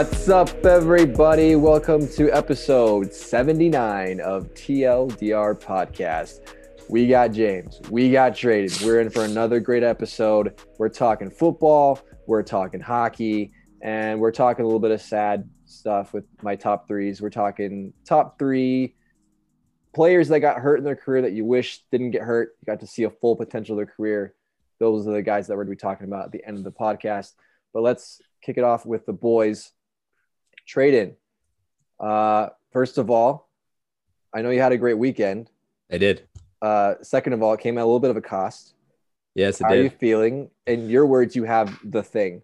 What's up, everybody? Welcome to episode 79 of TLDR Podcast. We got James, we got Tradon. We're in for another great episode. We're talking football, we're talking hockey, and we're talking a little bit of sad stuff with my top threes. We're talking top three players that got hurt in their career that you wish didn't get hurt. You got to see a full potential of their career. Those are the guys that we're going to be talking about at the end of the podcast. But let's kick it off with the boys. Tradon. Uh, first of all, I know you had a great weekend. I did. Uh, second of all, it came at a little bit of a cost. Yes, it How did. are you feeling? In your words, you have the thing.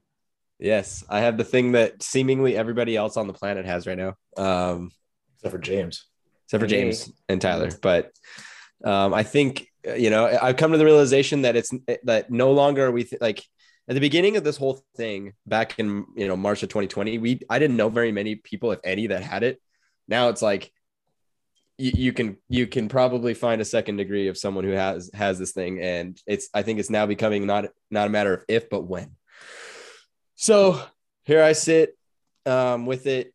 Yes, I have the thing that seemingly everybody else on the planet has right now, um, except for James. except for And me. James and Tyler. But um, I think you know I've come to the realization that it's that no longer are we th- like at the beginning of this whole thing back in you know March of 2020. We I didn't know very many people, if any, that had it. Now it's like you, you can you can probably find a second degree of someone who has has this thing, and it's I think it's now becoming not not a matter of if but when. So here I sit um, with it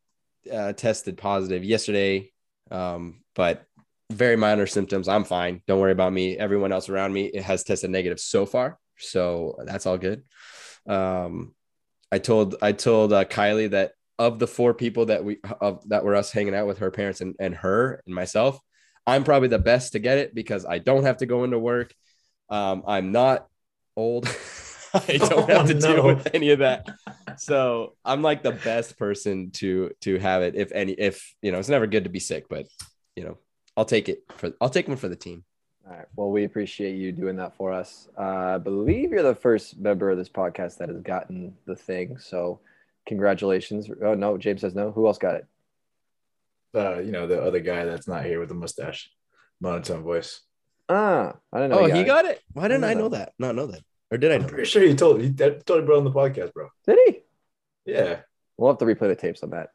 uh, tested positive yesterday, um, but very minor symptoms. I'm fine. Don't worry about me. Everyone else around me it has tested negative so far, so that's all good. Um, I told I told uh, Kylie that of the four people that we of that were us hanging out with her parents and, and her and myself, I'm probably the best to get it because I don't have to go into work. Um, I'm not old. I don't have to Oh, deal with any of that. So I'm like the best person to to have it. If any, if you know, it's never good to be sick, but you know, I'll take it for I'll take one for the team. All right. Well, we appreciate you doing that for us. Uh, I believe you're the first member of this podcast that has gotten the thing. So, congratulations. Oh, no. James says no. Who else got it? Uh, you know, the other guy that's not here with the mustache, monotone voice. Ah, I don't know. Oh, he got got it. Why didn't I I know know that? Not know that, or did I I'm know? pretty sure he told he that- told bro on the podcast, bro. Did he? Yeah. We'll have to replay the tapes on that.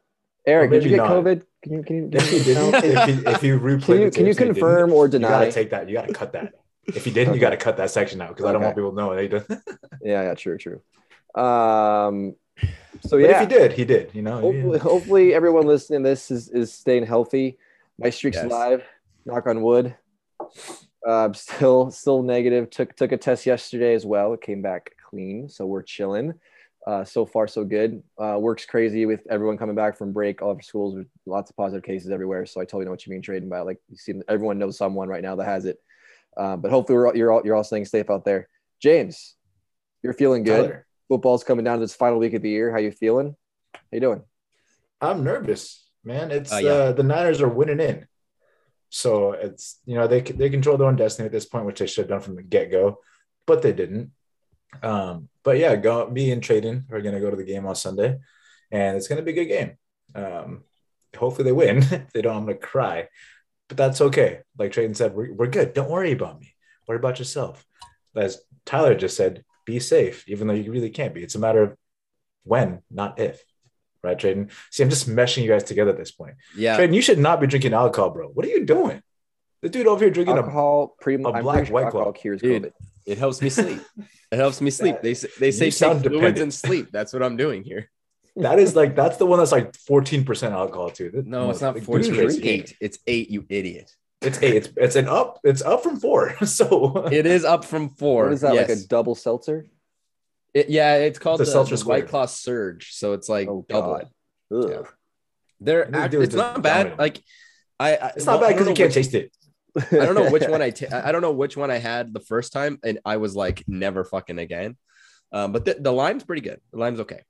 Eric, did you get not. COVID? Can you can you, If he didn't, if he if you replay, you, the can you tapes and he confirm didn't, or You deny? gotta take that. You gotta cut that. If he didn't, Okay. you gotta cut that section out because I don't want people to know. He did. yeah, yeah, true, true. Um, so But if he did, he did. You know. hopefully, hopefully everyone listening to this is, is staying healthy. My streak's Yes. live. Knock on wood. Uh, still still negative. Took took a test yesterday as well. It came back clean, so we're chilling. Uh, so far, so good. Uh, works crazy with everyone coming back from break. All of our schools with lots of positive cases everywhere. So I totally know what you mean Tradon by. Like you see, everyone knows someone right now that has it. Uh, but hopefully, we're all, you're all you're all staying safe out there. James, you're feeling good. Tyler, Football's coming down to this final week of the year. How you feeling? How you doing? I'm nervous, man. It's Uh, yeah. uh, the Niners are winning in, so it's you know they they control their own destiny at this point, which they should have done from the get go, but they didn't. Um, but yeah, go me and Tradon are gonna go to the game on Sunday, and it's gonna be a good game. Um, hopefully they win. if they don't, I'm gonna cry, but that's okay. Like Tradon said, we're, we're good. Don't worry about me. Worry about yourself. As Tyler just said, be safe, even though you really can't be. It's a matter of when, not if. Right, Tradon? See, I'm just meshing you guys together at this point. Yeah, Traden, you should not be drinking alcohol, bro. What are you doing? The dude over here drinking a alcohol, pretty a I'm black sure White alcohol Claw. cures Dude. COVID. it helps me sleep. It helps me sleep. They say, they say take sound fluids dependent. and sleep. That's what I'm doing here. that is like that's the one that's like 14% alcohol too. That- No, it's not the dude's 14. It's crazy. eight. It's eight. You idiot. It's eight. It's it's an up. It's up from four. So It is up from four. What is that like a double seltzer? It- yeah, it's called It's the, seltzer the White. Claw Surge. So it's like Oh, double. God. Ugh. They're act- it's not bad. downed. Like I, I it's not well, bad because don't you can't which- taste it. I don't know which one I ta- I don't know which one I had the first time, and I was like never fucking again. Um, but the, the lime's pretty good. The lime's okay.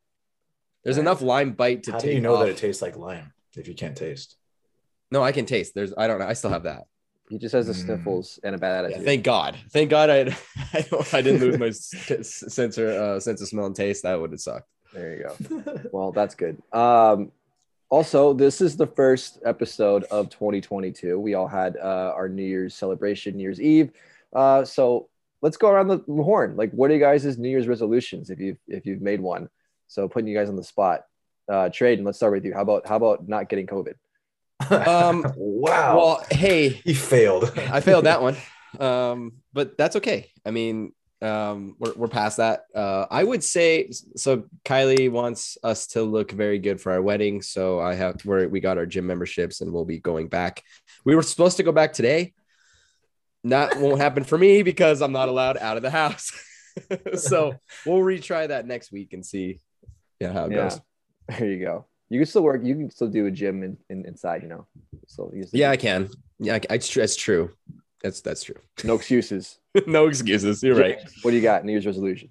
There's Nice. got enough lime bite to How take do you know off. that it tastes like lime if you can't taste? No, I can taste. There's I don't know. I still have that. He just has the Mm. sniffles and a bad Yeah, thank God. Thank God I I, I didn't lose my s- sensor uh, sense of smell and taste. That would have sucked. there you go. Well, that's good. Um, also, this is the first episode of 2022. We all had uh, our New Year's celebration, New Year's Eve. Uh, so let's go around the horn. Like, what are you guys' New Year's resolutions if you if you've made one? So putting you guys on the spot. Uh, Trade, and let's start with you. How about how about not getting COVID? Um, wow. Well, hey, he failed. I failed that one. Um, but that's okay. I mean, Um, we're, we're past that. Uh, I would say so. Kylie wants us to look very good for our wedding, so I have where we got our gym memberships and we'll be going back. We were supposed to go back today. That won't happen for me because I'm not allowed out of the house. so we'll retry that next week and see, yeah, how it Yeah. goes. There you go. You can still work. You can still do a gym in, in inside. You know. So you Yeah, I can. Yeah, I, it's. That's true. That's that's true. no excuses. no excuses. You're right. What do you got? New Year's resolution.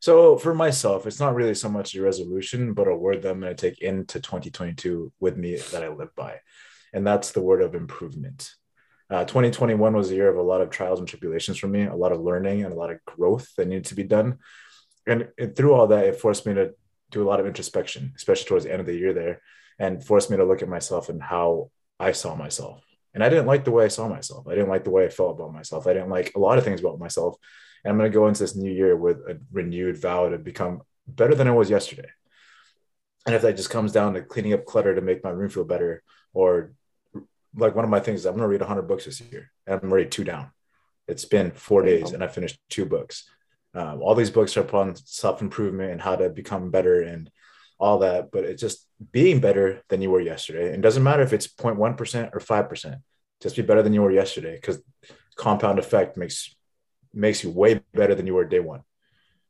So for myself, it's not really so much a resolution, but a word that I'm going to take into 2022 with me that I live by, and that's the word of improvement. Uh, 2021 was a year of a lot of trials and tribulations for me, a lot of learning and a lot of growth that needed to be done. And, and through all that, it forced me to do a lot of introspection, especially towards the end of the year there, and forced me to look at myself and how I saw myself. And I didn't like the way I saw myself. I didn't like the way I felt about myself. I didn't like a lot of things about myself. And I'm going to go into this new year with a renewed vow to become better than I was yesterday. And if that just comes down to cleaning up clutter to make my room feel better, or like one of my things, is I'm going to read 100 books this year, and I'm already two down. It's been four days, and I finished two books. Um, all these books are upon self improvement and how to become better and all that. But it's just being better than you were yesterday. And doesn't matter if it's 0.1% or 5%. Just be better than you were yesterday because compound effect makes makes you way better than you were day one.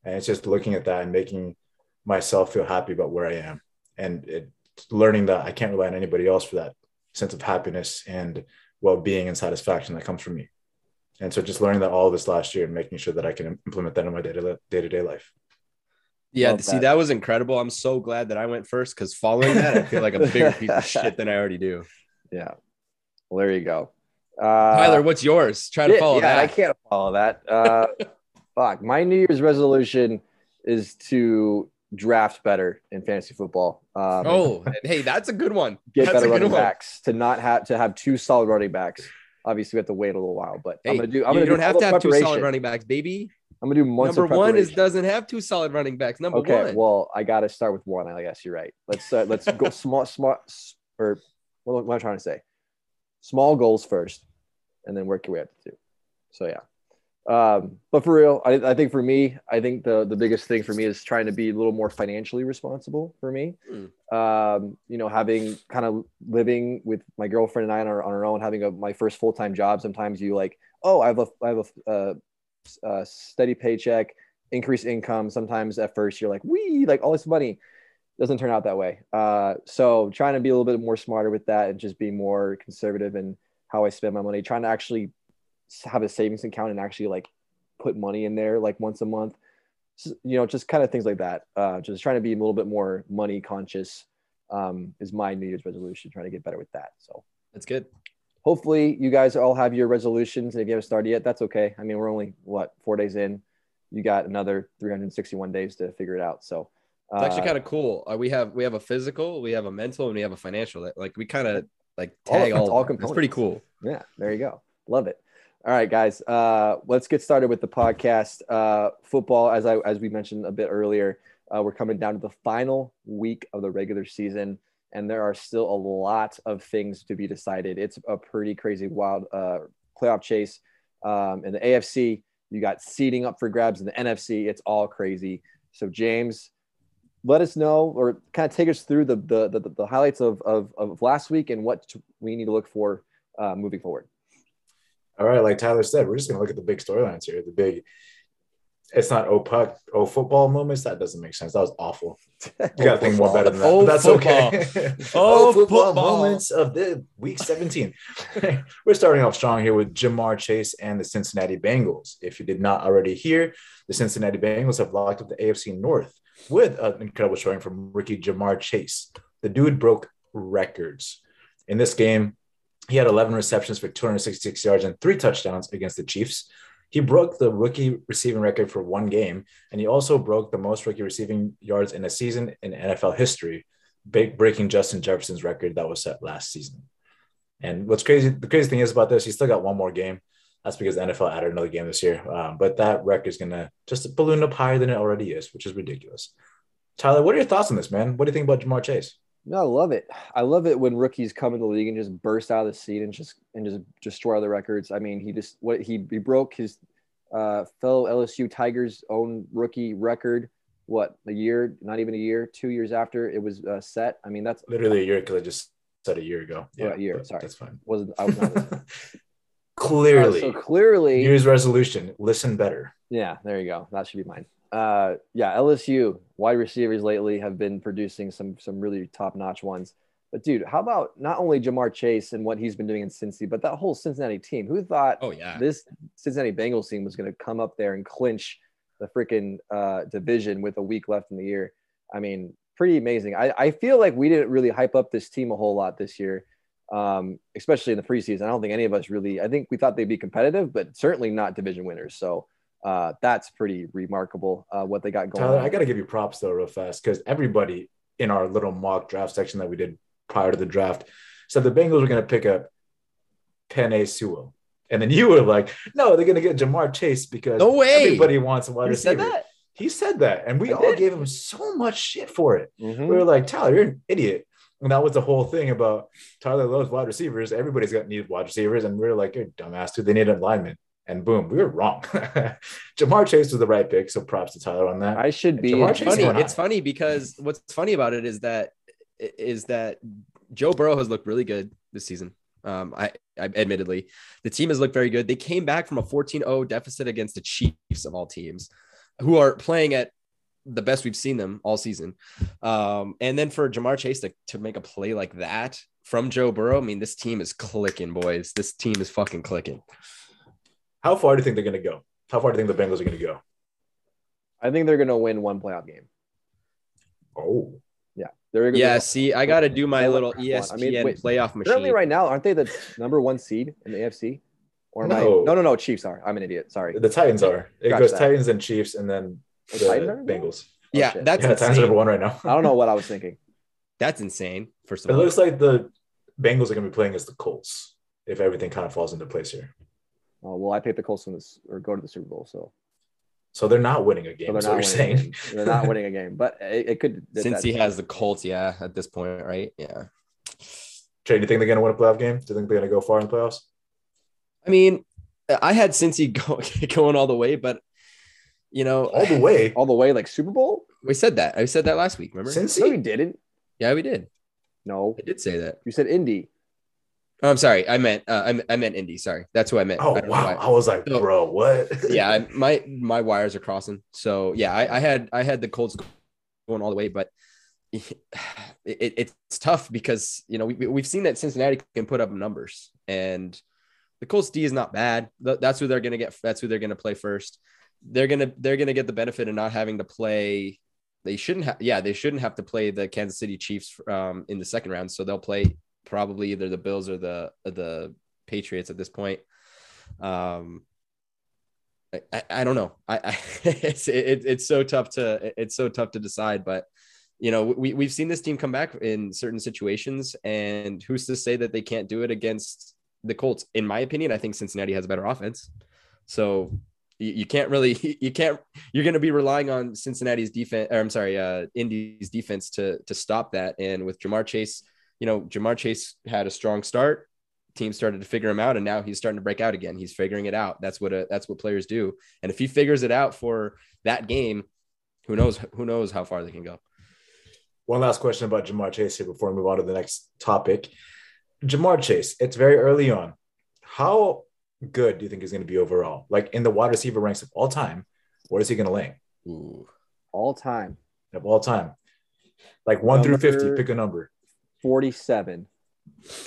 And it's just looking at that and making myself feel happy about where I am and it, learning that I can't rely on anybody else for that sense of happiness and well-being and satisfaction that comes from me. And so just learning that all this last year and making sure that I can implement that in my day-to- day-to-day life. Yeah, Love see, that. that was incredible. I'm so glad that I went first because following that, I feel like a bigger piece of shit than I already do. Yeah. Well, there you go. Uh, Tyler, what's yours? Try to yeah, follow yeah, that. I can't follow that. Uh, fuck. My New Year's resolution is to draft better in fantasy football. Um, Oh, and hey, that's a good one. get that's better a good running one. backs. To not have to have two solid running backs. Obviously, we have to wait a little while, but Hey, I'm gonna do. I'm you gonna don't do have to have two solid running backs, baby. I'm gonna do months Number one is doesn't have two solid running backs. Number one. okay. one. Well, I got to start with one. I guess you're right. Let's uh, let's go small, small, or what am I trying to say? Small goals first, and then work your way up to two. So yeah. Um, but for real, I, I think for me, I think the the biggest thing for me is trying to be a little more financially responsible for me. Um, you know, having kind of living with my girlfriend and I on our, on our own, having a, my first full time job. Sometimes you like, oh, I have a I have a, uh, uh, steady paycheck, increased income. Sometimes at first you're like, we like all this money doesn't turn out that way. Uh, so trying to be a little bit more smarter with that and just be more conservative in how I spend my money. Trying to actually have a savings account and actually like put money in there like once a month. S- You know, just kind of things like that. Uh, just trying to be a little bit more money conscious um, is my New Year's resolution. Trying to get better with that. So That's good. Hopefully you guys all have your resolutions. And if you haven't started yet that's okay. I mean we're only what four days in. You got another 361 days to figure it out. So It's actually uh, kind of cool. Uh, we have we have a physical, we have a mental, and we have a financial. That like we kind of like tag all. it's all all it's pretty cool. yeah there you go. Love it. All right guys uh, let's get started with the podcast. Uh, football as i as we mentioned a bit earlier uh, we're coming down to the final week of the regular season and there are still a lot of things to be decided it's a pretty crazy wild uh, playoff chase um, in the afc you got seeding up for grabs in the nfc it's all crazy so james let us know or kind of take us through the the, the, the highlights of, of, of last week and what we need to look for uh, moving forward. All right, like Tyler said, we're just gonna look at the big storylines here. The big, it's not oh puck, oh football moments. That doesn't make sense. That was awful. You gotta think more better than that. Oh, but that's football. okay. Oh, football, football. moments of the week 17. We're starting off strong here with Ja'Marr Chase and the Cincinnati Bengals. If you did not already hear, the Cincinnati Bengals have locked up the AFC North with an incredible showing from rookie Ja'Marr Chase. The dude broke records in this game. He had 11 receptions for 266 yards and three touchdowns against the Chiefs. He broke the rookie receiving record for one game, and he also broke the most rookie receiving yards in a season in NFL history, breaking Justin Jefferson's record that was set last season. And what's crazy, the crazy thing is about this, he's still got one more game. That's because the NFL added another game this year. Um, but that record is going to just balloon up higher than it already is, which is ridiculous. Tyler, what are your thoughts on this, man? What do you think about Ja'Marr Chase? No, I love it. I love it when rookies come in the league and just burst out of the seat and just and just destroy the records. I mean, he just what he he broke his uh, fellow LSU Tigers' own rookie record. What a year? Not even a year. Two years after it was uh, set. I mean, that's Literally a year because I just said a year ago. Oh, a year, sorry. That's fine. wasn't. I was not. Clearly, Uh, so clearly, New Year's resolution: listen better. Yeah, there you go. That should be mine. Uh, yeah, LSU wide receivers lately have been producing some some really top notch ones. But dude, how about not only Ja'Marr Chase and what he's been doing in Cincy, but that whole Cincinnati team? Who thought Oh yeah. this Cincinnati Bengals team was going to come up there and clinch the freaking uh, division with a week left in the year? I mean, pretty amazing. I, I feel like we didn't really hype up this team a whole lot this year, um, especially in the preseason. I don't think any of us really. I think we thought they'd be competitive, but certainly not division winners. So uh, that's pretty remarkable uh, what they got going. Tyler, on. I got to give you props though, real fast, because everybody in our little mock draft section that we did prior to the draft said the Bengals were going to pick up Penei Sewell. And then you were like, no, they're going to get Ja'Marr Chase because No way. everybody wants a wide You said receiver. that? He said that. And we I all did. gave him so much shit for it. Mhm. We were like, Tyler, you're an idiot. And that was the whole thing about Tyler loves wide receivers. Everybody's got needed wide receivers. And we are like, you're a dumbass, dude. They need an alignment. And boom, we were wrong. Ja'Marr Chase was the right pick. So props to Tyler on that. I should be. Ja'Marr It's Chase funny. It's funny because what's funny about it is that is that Joe Burrow has looked really good this season. Um, I, I admittedly, the team has looked very good. They came back from a 14-0 deficit against the Chiefs of all teams, who are playing at the best we've seen them all season. Um, and then for Ja'Marr Chase to, to make a play like that from Joe Burrow, I mean, this team is clicking, boys. This team is fucking clicking. How far do you think they're going to go? How far do you think the Bengals are going to go? I think they're going to win one playoff game. Oh, They're gonna Yeah, see, I got to do my little win one. ESPN I mean, wait, playoff machine. Currently, right now, aren't they the number one seed in the AFC? Or am I? No. No, no, no. Chiefs are. I'm an idiot. Sorry. the Titans are. It Gotcha goes that. Titans and Chiefs, and then The the Titans are number one? Bengals. Oh, yeah, shit. that's yeah, Titans are number one right now. I don't know what I was thinking. That's insane. First of It all, looks like the Bengals are going to be playing as the Colts if everything kind of falls into place here. Oh, well, I picked the Colts in this or go to the Super Bowl, so, So they're not winning a so game. they're That's not what you're winning. A saying. game. They're not winning a game, but it, it could. that- since he has the Colts, yeah, at this point, right? Yeah. Trey, do you think they're going to win a playoff game? Do you think they're going to go far in the playoffs? I mean, I had Cincy go, going all the way, but you know, All the way. all the way like Super Bowl. we said that. I said that last week. Remember? No, you Cincy? didn't. yeah, we did. No, I did say that. you said Indy. Oh, I'm sorry. I meant uh, I, meant- I meant Indy. Sorry, that's who I meant. Oh, I wow. I was like, So- bro, what? yeah, I, my my wires are crossing. So yeah, I, I had I had the Colts going all the way, but it, it, it's tough because you know we, we've seen that Cincinnati can put up numbers, and the Colts D is not bad. That's who they're gonna get. That's who they're gonna play first. They're gonna they're gonna get the benefit of not having to play. They shouldn't have. Yeah, they shouldn't have to play the Kansas City Chiefs um, in the second round. So they'll play probably either the Bills or the the Patriots at this point. Um, I, I, don't know. I, I it's it, it's so tough to it's so tough to decide, but you know we we've seen this team come back in certain situations, and who's to say that they can't do it against the Colts? In my opinion, I think Cincinnati has a better offense, so you, you can't really you can't you're going to be relying on Cincinnati's defense. Or I'm sorry, uh, Indy's defense to to stop that. And with Ja'Marr Chase, you know Ja'Marr Chase had a strong start team started to figure him out and now he's starting to break out again he's figuring it out that's what a, that's what players do and if he figures it out for that game who knows who knows how far they can go One last question about Ja'Marr Chase here before we move on to the next topic. Ja'Marr Chase, it's very early on. How good do you think he's going to be overall? Like in the wide receiver ranks of all time, where is he going to land Ooh. All time, of all time? Like one through 50, pick a number. Forty-seven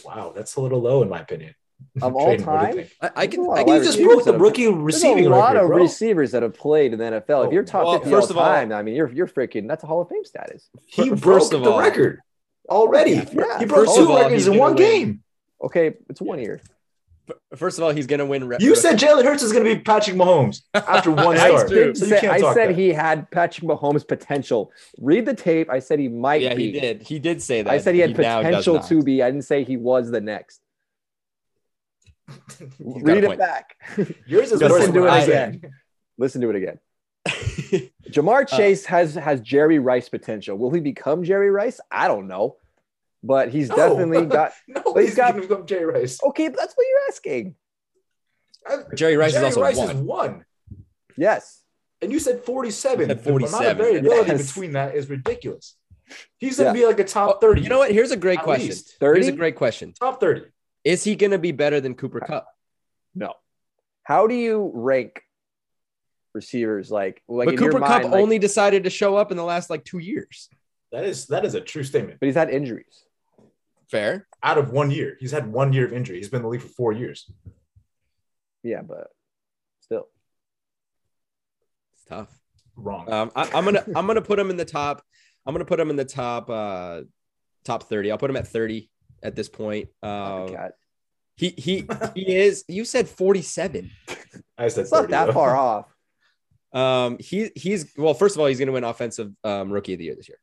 Wow, that's a little low in my opinion. of all Tradon, what do you time. I, I can There's a lot I of can You just broke the that have- rookie There's receiving a lot record, of bro. receivers that have played in the NFL. if oh, you're top Well, 50 first all of all- time, I mean, you're you're freaking. That's a Hall of Fame status. He First broke of the all- record already. Yeah. He broke First two of all, records in one win. game. Okay, it's one year. First of all he's gonna win rep- You said Jalen Hurts is going to be Patrick Mahomes after one That's start. true. So you can't I talk said that. he had Patrick Mahomes potential. Read the tape. I said he might yeah be. he did he did say that I said he had now does potential to be. I didn't say he was the next. Read it back. Yours is Listen worse to it again. Listen to it again. Ja'Marr Uh, Chase has has Jerry Rice potential. Will he become Jerry Rice? I don't know, but he's No. definitely got. No, But he's he's got- going to become Jerry Rice. Okay, that's what you're asking. Uh, Jerry Rice Jerry is also Rice one. is one. Yes. And you said 47. Said The amount of variability Yes. between that is ridiculous. He's going to Yeah. be like a top Oh, 30. You know what? Here's a great question. least. Here's a great question. Top 30. Is he going to be better than Cooper Kupp? No. How do you rank receivers like like but in your Cooper Kupp like- only decided to show up in the last like two years. That is that is a true statement. but he's had injuries. Fair. Out of one year, he's had one year of injury. He's been in the league for four years. Yeah, but still. It's tough. Wrong. Um, I, I'm gonna I'm gonna put him in the top. I'm gonna put him in the top uh top 30. I'll put him at 30 at this point. God. he he he is. You said 47. I said It's not that though. far off. Um, he he's well. First of all, he's gonna win offensive um, rookie of the year this year.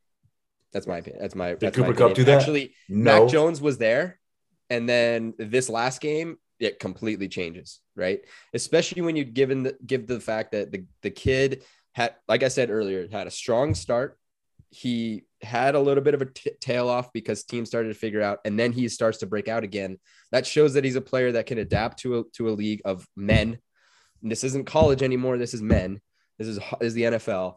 That's my opinion. That's my. that's my Cooper Kupp opinion. do that? Actually, No. Mac Jones was there, and then this last game it completely changes, right? Especially when you given the give the fact that the the kid had, like I said earlier, had a strong start. He had a little bit of a t- tail off because teams started to figure out, and then he starts to break out again. That shows that he's a player that can adapt to a to a league of men. And this isn't college anymore. This is men. This is is the NFL.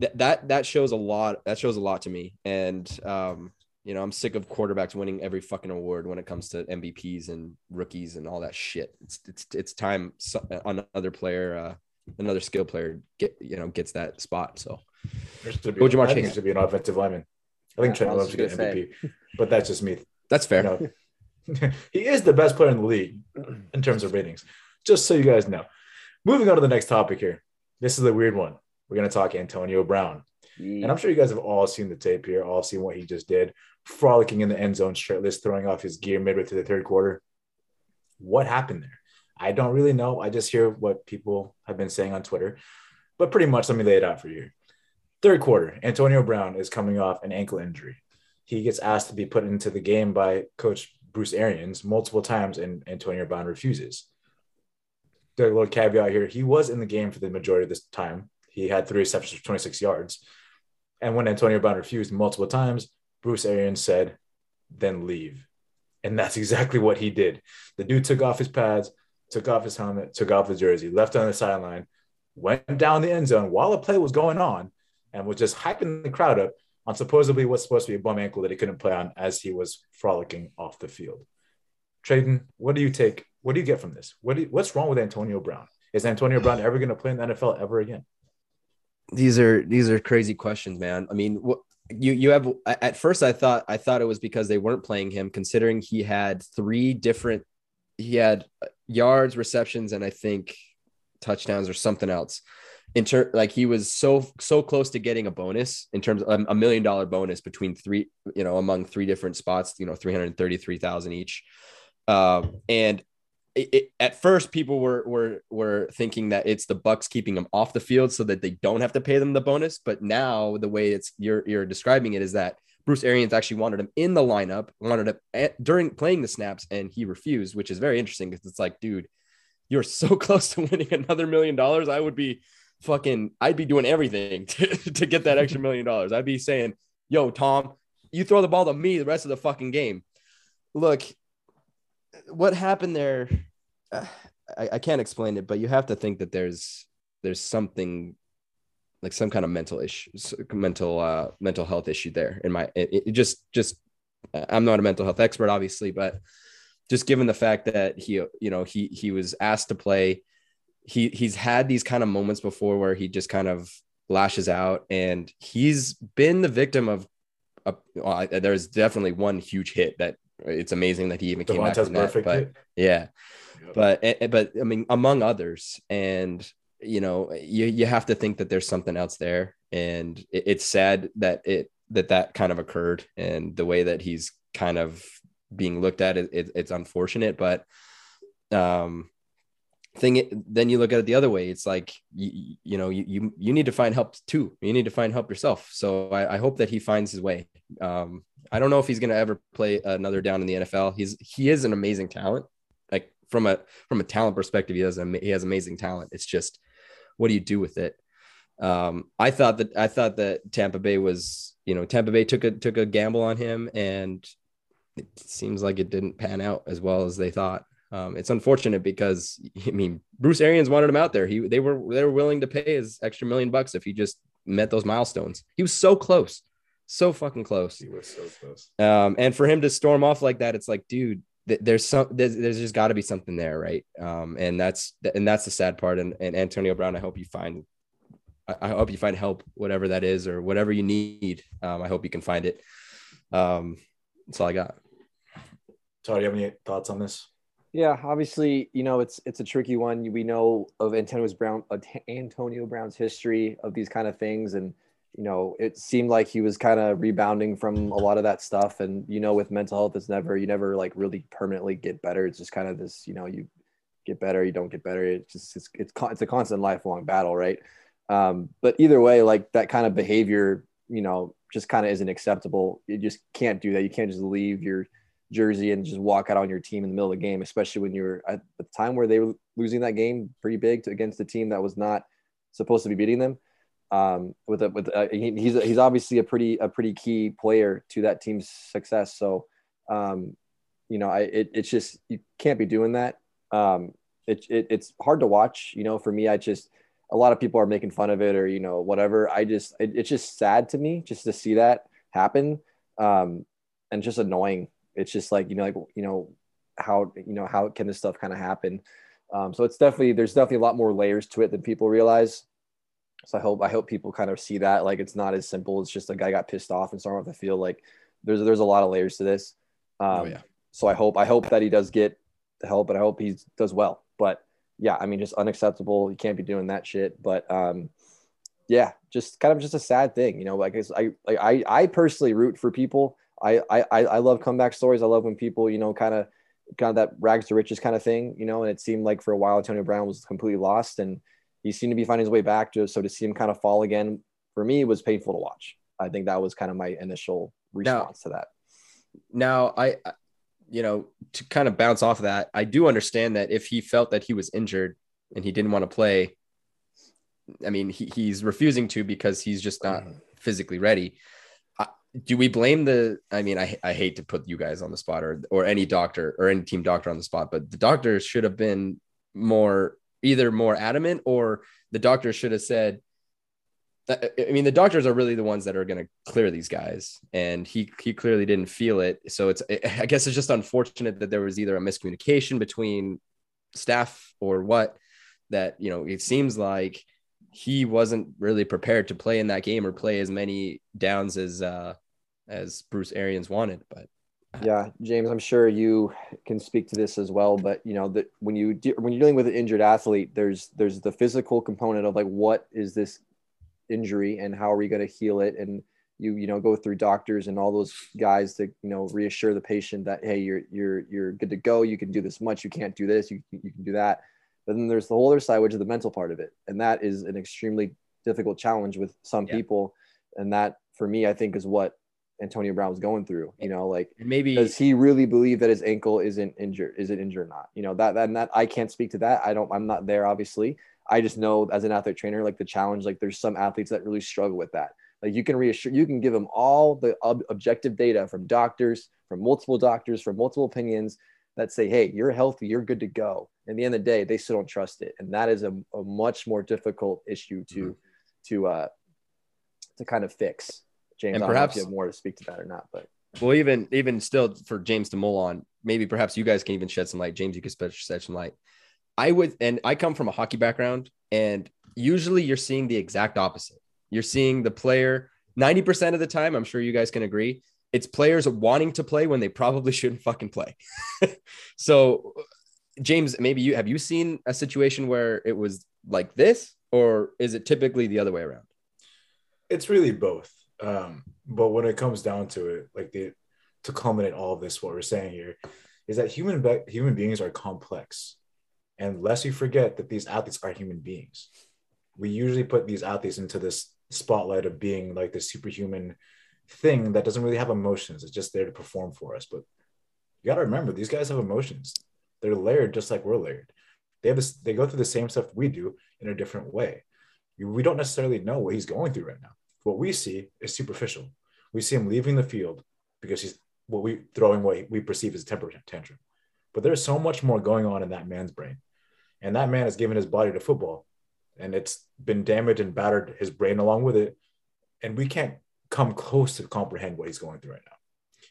That that that shows a lot. That shows a lot to me. And um, you know, I'm sick of quarterbacks winning every fucking award when it comes to MVPs and rookies and all that shit. It's it's it's time so, another player, uh, another skill player get you know gets that spot. So There should would you I want think Chase? he be an offensive lineman. I think Yeah, Trent I was Williams should get just gonna MVP, but that's just me. that's fair. You know, he is the best player in the league in terms of ratings. Just so you guys know. Moving on to the next topic here. This is the weird one. We're going to talk Antonio Brown. And I'm sure you guys have all seen the tape here, all seen what he just did, frolicking in the end zone shirtless, throwing off his gear midway through the third quarter. What happened there? I don't really know. I just hear what people have been saying on Twitter, but pretty much let me lay it out for you. Third quarter, Antonio Brown is coming off an ankle injury. He gets asked to be put into the game by Coach Bruce Arians multiple times, and Antonio Brown refuses. The little caveat here: he was in the game for the majority of this time. He had three receptions for 26 yards. And when Antonio Brown refused multiple times, Bruce Arians said, then leave. And that's exactly what he did. The dude took off his pads, took off his helmet, took off his jersey, left on the sideline, went down the end zone while a play was going on, and was just hyping the crowd up on supposedly what's supposed to be a bum ankle that he couldn't play on as he was frolicking off the field. Tradon, what do you take? What do you get from this? What you, what's wrong with Antonio Brown? Is Antonio Brown ever going to play in the NFL ever again? these are these are crazy questions, man. I mean, what you you have at first I thought I thought it was because they weren't playing him, considering he had three different he had yards, receptions, and I think touchdowns or something else. In turn, like he was so so close to getting a bonus in terms of a million dollar bonus between three, you know, among three different spots, you know, three hundred thirty three thousand each. Um, and it, at first people were were were thinking that it's the bucks keeping them off the field so that they don't have to pay them the bonus. But now the way it's you're you're describing it is that Bruce Arians actually wanted him in the lineup wanted him at, during playing the snaps and he refused which is very interesting because it's like dude you're so close to winning another million dollars. I would be fucking I'd be doing everything to, to get that extra million dollars. I'd be saying yo Tom you throw the ball to me the rest of the fucking game. Look what happened there uh, I, I can't explain it but you have to think that there's there's something like some kind of mental issue mental uh mental health issue there in my it, it just just i'm not a mental health expert obviously but just given the fact that he you know he he was asked to play he he's had these kind of moments before where he just kind of lashes out and he's been the victim of a, well, there's definitely one huge hit that it's amazing that he even came back Devontae's from that, but yeah. Yep. but eh, eh, but I mean among others and you know you you have to think that there's something else there and it, it's sad that it that that kind of occurred and the way that he's kind of being looked at it, it it's unfortunate but um thing then you look at it the other way it's like you, you know you, you you need to find help too. You need to find help yourself. So I, I hope that he finds his way. Um I don't know if he's going to ever play another down in the NFL he's he is an amazing talent. Like from a from a talent perspective he has he has amazing talent. It's just what do you do with it? Um i thought that i thought that tampa bay was you know tampa bay took a took a gamble on him and it seems like it didn't pan out as well as they thought. Um it's unfortunate because i mean Bruce Arians wanted him out there. He they were they were willing to pay his extra million bucks if he just met those milestones. He was so close, so fucking close. He was so close. Um, and for him to storm off like that, it's like, dude, th- there's some there's, there's just got to be something there, right? Um, and that's and that's the sad part. And, and Antonio Brown, I hope you find, I, I hope you find help, whatever that is, or whatever you need. Um, I hope you can find it. Um, that's all I got. Todd, do you have any thoughts on this? Yeah, obviously, you know it's it's a tricky one. We know of Antonio Brown, Antonio Brown's history of these kind of things, and you know it seemed like he was kind of rebounding from a lot of that stuff. And you know, with mental health, it's never you never like really permanently get better. It's just kind of this, you know, you get better, you don't get better. It's just it's it's, it's a constant lifelong battle, right? Um, but either way, like that kind of behavior, you know, just kind of isn't acceptable. You just can't do that. You can't just leave your jersey and just walk out on your team in the middle of the game, especially when you're at the time where they were losing that game pretty big to, against a team that was not supposed to be beating them. Um, with a, with a, he, he's he's obviously a pretty a pretty key player to that team's success. So, um, you know, I it, it's just you can't be doing that. Um, it, it it's hard to watch. You know, for me, I just a lot of people are making fun of it or you know whatever. I just it, it's just sad to me just to see that happen, um, and just annoying it's just like you know like you know how you know how can this stuff kind of happen um, so it's definitely there's definitely a lot more layers to it than people realize so i hope i hope people kind of see that like it's not as simple it's just a guy got pissed off and started off the field like there's there's a lot of layers to this um, oh, yeah. so i hope i hope that he does get the help and i hope he does well but yeah i mean just unacceptable you can't be doing that shit but um yeah just kind of just a sad thing you know like i like i i personally root for people I, I I love comeback stories. I love when people, you know, kind of kind of that rags to riches kind of thing, you know. And it seemed like for a while Antonio Brown was completely lost, and he seemed to be finding his way back. To so to see him kind of fall again for me was painful to watch. I think that was kind of my initial response now, to that. Now I, you know, to kind of bounce off of that, I do understand that if he felt that he was injured and he didn't want to play, I mean, he, he's refusing to because he's just not mm-hmm. physically ready do we blame the i mean I, I hate to put you guys on the spot or or any doctor or any team doctor on the spot but the doctors should have been more either more adamant or the doctor should have said I mean, the doctors are really the ones that are going to clear these guys, and he he clearly didn't feel it. So it's I guess it's just unfortunate that there was either a miscommunication between staff or what that you know it seems like he wasn't really prepared to play in that game or play as many downs as uh, as Bruce Arians wanted. But yeah, James, I'm sure you can speak to this as well. But you know that when you de- when you're dealing with an injured athlete, there's there's the physical component of like what is this injury and how are we going to heal it and you you know go through doctors and all those guys to you know reassure the patient that hey you're you're you're good to go you can do this much you can't do this you, you can do that but then there's the whole other side, which is the mental part of it. And that is an extremely difficult challenge with some yeah. people. And that for me, I think is what Antonio Brown was going through. You know, like maybe does he really believe that his ankle isn't injured? Is it injured or not? You know, that, that and that I can't speak to that. I don't, I'm not there, obviously. I just know as an athlete trainer, like the challenge, like there's some athletes that really struggle with that. Like you can reassure, you can give them all the ob- objective data from doctors, from multiple doctors, from multiple opinions that say, hey, you're healthy, you're good to go. In the end of the day, they still don't trust it, and that is a, a much more difficult issue to mm-hmm. to uh, to kind of fix. James, and perhaps you have more to speak to that or not, but well, even even still for James to mull on, maybe perhaps you guys can even shed some light. James, you could shed some light. I would, and I come from a hockey background, and usually you're seeing the exact opposite. You're seeing the player 90% of the time, I'm sure you guys can agree, it's players wanting to play when they probably shouldn't fucking play. so, James, maybe you have you seen a situation where it was like this, or is it typically the other way around? It's really both. Um, but when it comes down to it, like the to culminate all of this, what we're saying here is that human be- human beings are complex, and lest you forget that these athletes are human beings. We usually put these athletes into this spotlight of being like this superhuman thing that doesn't really have emotions. It's just there to perform for us. But you got to remember, these guys have emotions. They're layered just like we're layered. They have this. They go through the same stuff we do in a different way. We don't necessarily know what he's going through right now. What we see is superficial. We see him leaving the field because he's what we throwing what we perceive as a temper tantrum. But there's so much more going on in that man's brain. And that man has given his body to football and it's been damaged and battered his brain along with it. And we can't come close to comprehend what he's going through right now.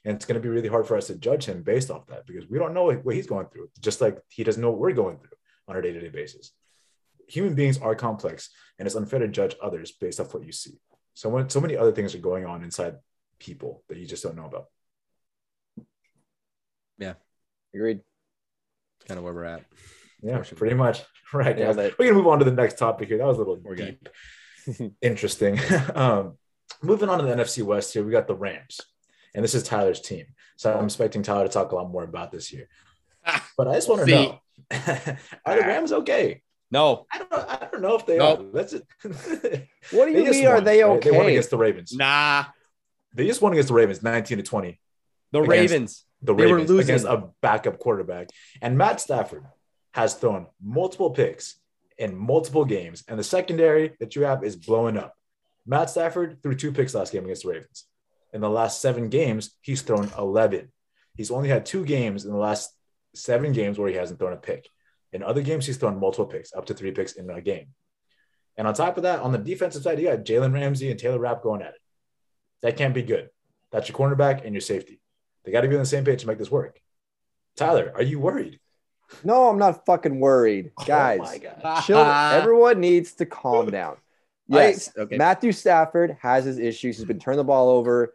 And it's going to be really hard for us to judge him based off that because we don't know what he's going through, just like he doesn't know what we're going through on a day to day basis. Human beings are complex and it's unfair to judge others based off what you see. So, when, so many other things are going on inside people that you just don't know about. Yeah. Agreed. Kind of where we're at. Yeah, pretty much. Right. Yeah, guys. but- We're gonna move on to the next topic here. That was a little We're deep, interesting. um, moving on to the NFC West here, we got the Rams, and this is Tyler's team. So I'm expecting Tyler to talk a lot more about this year. But I just want to know: Are the Rams okay? No, I don't. I don't know if they Nope. are. That's it. What do you just mean? Are won, they right? They won against the Ravens. nah. They just won against the Ravens, 19 to 20. The Ravens. the They were Ravens losing. against a backup quarterback. And Matt Stafford has thrown multiple picks in multiple games, and the secondary that you have is blowing up. Matt Stafford threw two picks last game against the Ravens. In the last seven games, he's thrown 11. He's only had two games in the last seven games where he hasn't thrown a pick. In other games, he's thrown multiple picks, up to three picks in a game. And on top of that, on the defensive side, you got Jalen Ramsey and Taylor Rapp going at it. That can't be good. That's your cornerback and your safety. They got to be on the same page to make this work. Tyler, are you worried? No, I'm not fucking worried, guys. Oh my God. chill. Everyone needs to calm down. Yes, I- okay. Matthew Stafford has his issues. He's been turning the ball over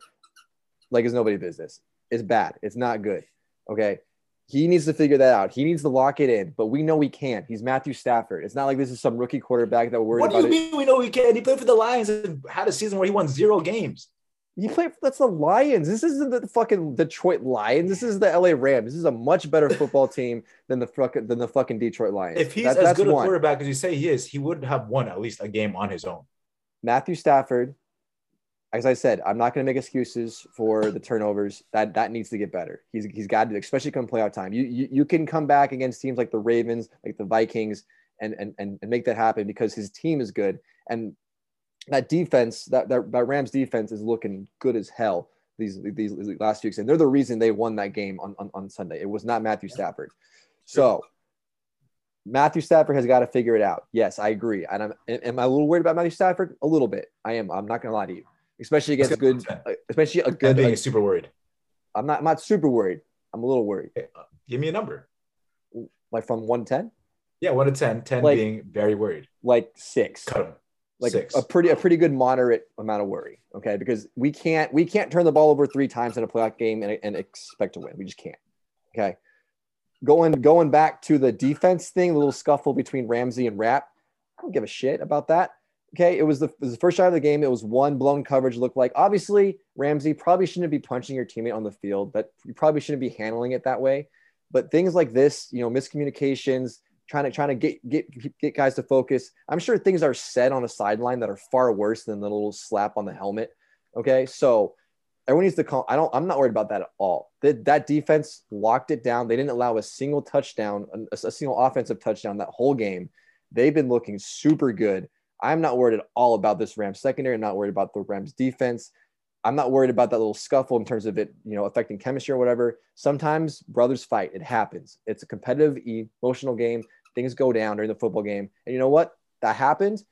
like it's nobody's business. It's bad. It's not good. Okay. He needs to figure that out. He needs to lock it in, but we know he can't. He's Matthew Stafford. It's not like this is some rookie quarterback that we're worried What do about. you it. mean we know he can? He played for the Lions and had a season where he won zero games. He played. That's the Lions. This isn't the fucking Detroit Lions. This is the LA Rams. This is a much better football team than the fucking than the fucking Detroit Lions. If he's That- as good a one. quarterback as you say he is, he would have won at least a game on his own. Matthew Stafford, as I said, I'm not going to make excuses for the turnovers. That that needs to get better. He's he's got to, especially come playoff time. You, you you can come back against teams like the Ravens, like the Vikings, and and and, and make that happen because his team is good and that defense, that, that that Rams defense is looking good as hell these these, these last few weeks, and they're the reason they won that game on on, on Sunday. It was not Matthew Stafford. So. Matthew Stafford has got to figure it out. Yes, I agree. And I'm am I a little worried about Matthew Stafford? A little bit. I am. I'm not gonna lie to you. Especially against good, go especially a good. being like, super worried. I'm not. I'm not super worried. I'm a little worried. Okay, uh, Give me a number. Like from 110, Yeah, one to 10. 10 Like- being very worried. like six. Cut him. like Six. a pretty a pretty good moderate amount of worry. Okay, because we can't we can't turn the ball over three times in a playoff game and, and expect to win. We just can't. Okay. Going going back to the defense thing, the little scuffle between Ramsey and Rapp. I don't give a shit about that. Okay, it was the, it was the first shot of the game. It was one blown coverage. Looked like obviously Ramsey probably shouldn't be punching your teammate on the field. That you probably shouldn't be handling it that way. But things like this, you know, miscommunications, trying to trying to get get get guys to focus. I'm sure things are said on a sideline that are far worse than the little slap on the helmet. Okay, so everyone needs to call. I don't. I'm not worried about that at all. That that defense locked it down. They didn't allow a single touchdown, a, a single offensive touchdown that whole game. They've been looking super good. I'm not worried at all about this Rams secondary. I'm not worried about the Rams defense. I'm not worried about that little scuffle in terms of it, you know, affecting chemistry or whatever. Sometimes brothers fight. It happens. It's a competitive, emotional game. Things go down during the football game. And you know what? That happened.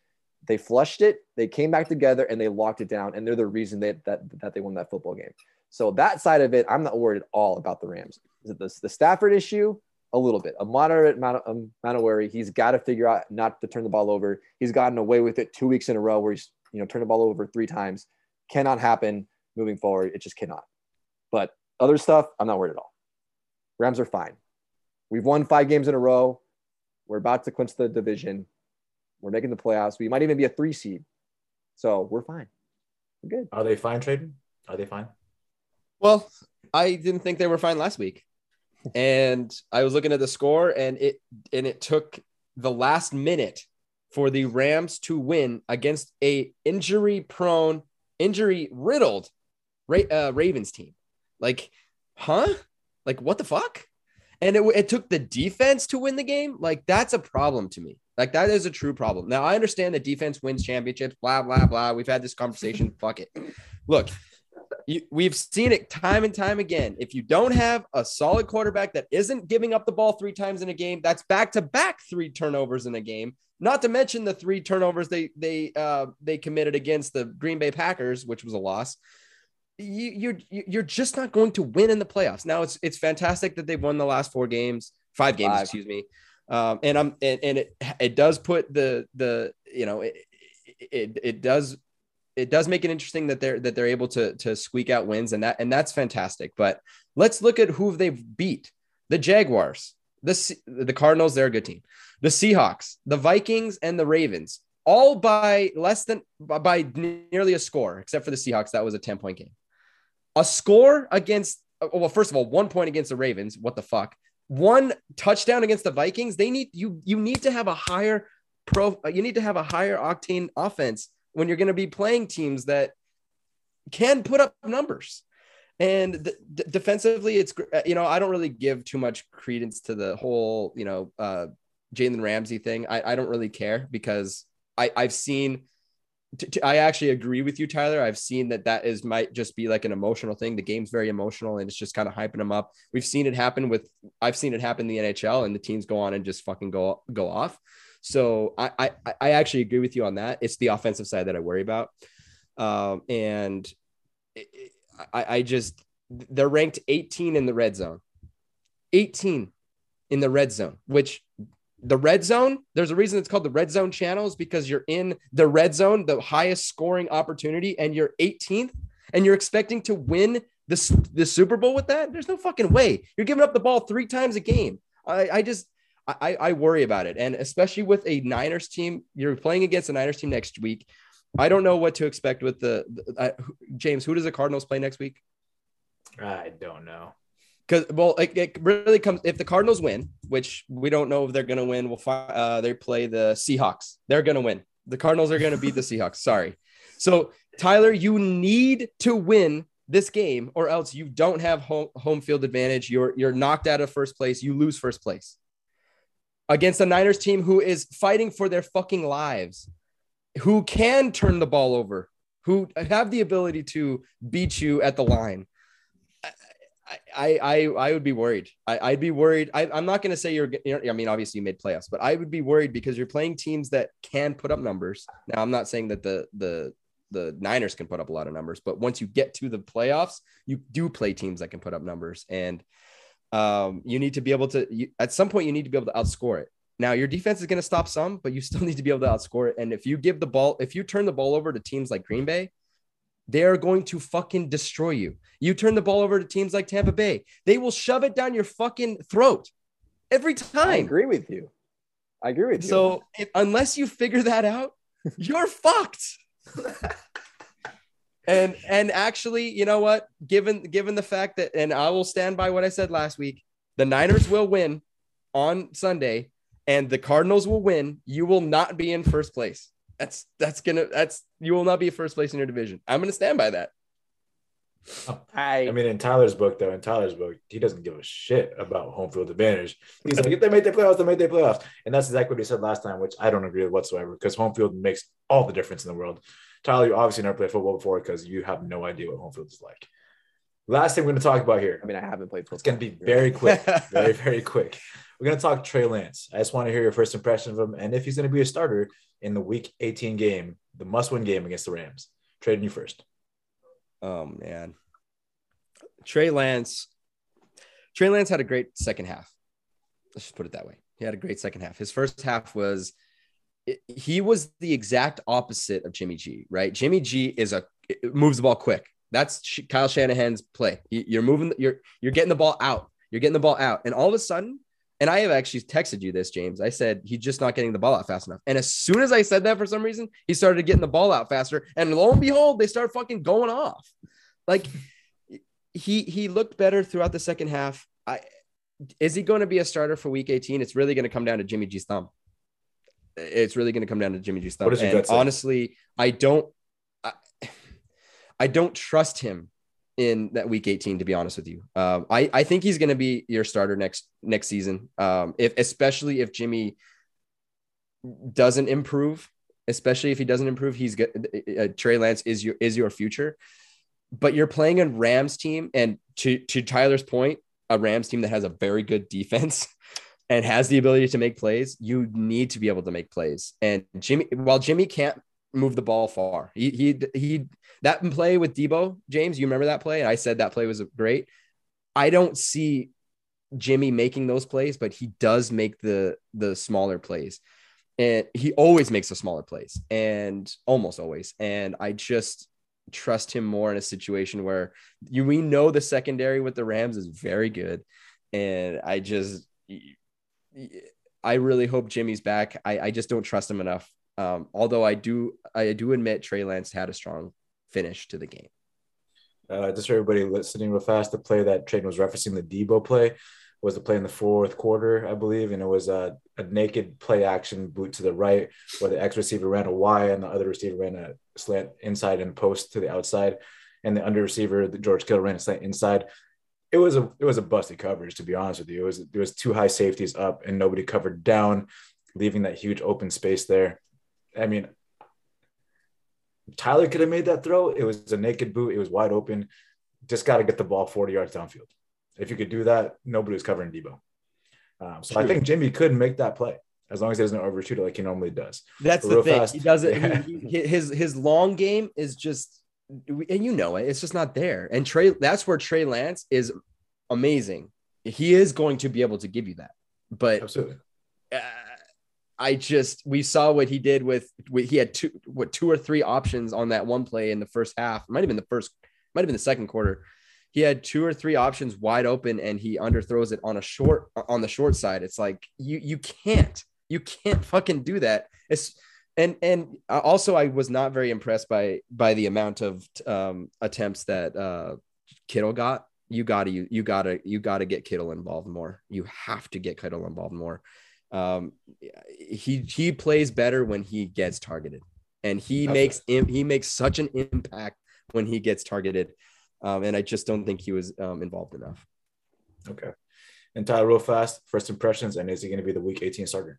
They flushed it. They came back together and they locked it down. And they're the reason that that they won that football game. So that side of it, I'm not worried at all about the Rams. The, the, the Stafford issue, a little bit, a moderate amount of, um, amount of worry. He's got to figure out not to turn the ball over. He's gotten away with it two weeks in a row where he's you know turned the ball over three times. Cannot happen moving forward. It just cannot. But other stuff, I'm not worried at all. Rams are fine. We've won five games in a row. We're about to clinch the division. We're making the playoffs. We might even be a three seed. So we're fine. We're good. Are they fine Tradon? Are they fine? Well, I didn't think they were fine last week. And I was looking at the score and it and it took the last minute for the Rams to win against a injury prone, injury riddled uh, Ravens team. Like, huh? Like what the fuck? And it, it took the defense to win the game. Like that's a problem to me. Like that is a true problem. Now I understand that defense wins championships. Blah blah blah. We've had this conversation. Fuck it. Look, You, we've seen it time and time again. If you don't have a solid quarterback that isn't giving up the ball three times in a game, that's back to back three turnovers in a game. Not to mention the three turnovers they they uh, they committed against the Green Bay Packers, which was a loss. You, you're you're just not going to win in the playoffs. Now it's it's fantastic that they've won the last four games, five games, Five. excuse me. Um, and I'm and, and it it does put the the you know it, it it does it does make it interesting that they're that they're able to to squeak out wins and that and that's fantastic. But let's look at who they've beat: the Jaguars, the the Cardinals. They're a good team. The Seahawks, the Vikings, and the Ravens, all by less than by- nearly a score, except for the Seahawks. That was a ten point game. A score against uh, well, first of all, one point against the Ravens. What the fuck? One touchdown against the Vikings. They need you. You need to have a higher pro. Uh, you need to have a higher octane offense when you're going to be playing teams that can put up numbers. And d- d- defensively, it's you know I don't really give too much credence to the whole you know uh, Jalen Ramsey thing. I, I don't really care because I I've seen. t- t- I actually agree with you, Tyler. I've seen that that is might just be like an emotional thing. The game's very emotional, and it's just kind of hyping them up. We've seen it happen with. I've seen it happen in the NHL, and the teams go on and just fucking go go off. So I I, I actually agree with you on that. It's the offensive side that I worry about, um, and it, it- I, I just they're ranked 18 in the red zone, 18 in the red zone, which the red zone, there's a reason it's called the red zone channels because you're in the red zone, the highest scoring opportunity, and you're 18th, and you're expecting to win the, the Super Bowl with that. There's no fucking way. You're giving up the ball three times a game. I, I just I, I worry about it. And especially with a Niners team, you're playing against a Niners team next week. I don't know what to expect with the, the uh, James. Who does the Cardinals play next week? I don't know. Because well, it, it really comes if the Cardinals win, which we don't know if they're going to win. We'll find. Uh, they play the Seahawks. They're going to win. The Cardinals are going to beat the Seahawks. Sorry. So Tyler, you need to win this game, or else you don't have home home field advantage. You're you're knocked out of first place. You lose first place against a Niners team who is fighting for their fucking lives, who can turn the ball over, who have the ability to beat you at the line. I, I, I would be worried. I, I'd be worried. I, I'm not going to say you're, you're, I mean, obviously you made playoffs, but I would be worried because you're playing teams that can put up numbers. Now, I'm not saying that the, the, the Niners can put up a lot of numbers, but once you get to the playoffs, you do play teams that can put up numbers. And um, you need to be able to, you, at some point, you need to be able to outscore it. Now, your defense is going to stop some, but you still need to be able to outscore it. And if you give the ball, if you turn the ball over to teams like Green Bay, they are going to fucking destroy you. You turn the ball over to teams like Tampa Bay, they will shove it down your fucking throat every time. I agree with you. I agree with you. So if, unless you figure that out, you're fucked. and and actually, you know what? Given given the fact that, and I will stand by what I said last week, the Niners will win on Sunday, and the Cardinals will win. You will not be in first place. That's that's gonna that's you will not be first place in your division. I'm gonna stand by that. I, I mean, in Tyler's book, though, in Tyler's book, he doesn't give a shit about home field advantage. He's like, if they make the playoffs, they make the playoffs. And that's exactly what he said last time, which I don't agree with whatsoever because home field makes all the difference in the world. Tyler, you obviously never played football before because you have no idea what home field is like. Last thing we're going to talk about here. I mean, I haven't played football. It's going to be very quick, very, very quick. We're going to talk Trey Lance. I just want to hear your first impression of him and if he's going to be a starter in the week 18 game, the must win game against the Rams. Tradon you first. Oh man. Trey Lance. Trey Lance had a great second half. Let's just put it that way. He had a great second half. His first half was he was the exact opposite of Jimmy G, right? Jimmy G is a moves the ball quick. That's Kyle Shanahan's play. You're moving, you're you're getting the ball out. You're getting the ball out, and all of a sudden, and I have actually texted you this, James. I said he's just not getting the ball out fast enough. And as soon as I said that, for some reason, he started getting the ball out faster. And lo and behold, they start fucking going off. Like he he looked better throughout the second half. I is he going to be a starter for week 18? It's really going to come down to Jimmy G's thumb. It's really going to come down to Jimmy G's thumb. What does your And honestly, I don't I, I don't trust him in that week 18 to be honest with you. Um, I I think he's going to be your starter next next season. Um, if especially if Jimmy doesn't improve, especially if he doesn't improve, he's good. Uh, Trey Lance is your is your future. but you're playing a Rams team, and to to Tyler's point, a Rams team that has a very good defense and has the ability to make plays. You need to be able to make plays. And Jimmy, while Jimmy can't move the ball far, he he he that play with Deebo James, you remember that play? And I said that play was great. I don't see Jimmy making those plays, but he does make the the smaller plays. And he always makes the smaller plays and almost always. And I just trust him more in a situation where you we know the secondary with the Rams is very good. And I just I really hope Jimmy's back. I, I just don't trust him enough. Um, although I do I do admit Trey Lance had a strong finish to the game. Uh, just for everybody listening real fast, the play that Tradon was referencing, the Deebo play, was the play in the fourth quarter, I believe, and it was a, a naked play action boot to the right, where the X receiver ran a Y and the other receiver ran a slant inside and post to the outside, and the under receiver, the George Kittle, ran a slant inside. It was a it was a busted coverage, to be honest with you. It was there was two high safeties up and nobody covered down, leaving that huge open space there. I mean, Tyler could have made that throw. It was a naked boot. It was wide open. Just got to get the ball 40 yards downfield. If you could do that, nobody was covering Deebo. Um, so True. I think Jimmy could make that play as long as he doesn't overshoot it like he normally does. That's the thing. Fast, he doesn't. Yeah. He, he, his his long game is just, and you know it. It's just not there. And Trey, that's where Trey Lance is amazing. He is going to be able to give you that. But absolutely. Uh, I just we saw what he did with, with he had two what two or three options on that one play in the first half. It might have been the first, might have been the second quarter he had two or three options wide open and he underthrows it on a short on the short side. It's like you you can't you can't fucking do that. It's and and also I was not very impressed by by the amount of um, attempts that uh, Kittle got. You gotta you you gotta you gotta get Kittle involved more. You have to get Kittle involved more. Um, he he plays better when he gets targeted, and he That's makes he makes such an impact when he gets targeted. Um, and I just don't think he was um, involved enough. Okay. And Tyler, real fast, first impressions, and is he going to be the Week 18 starter?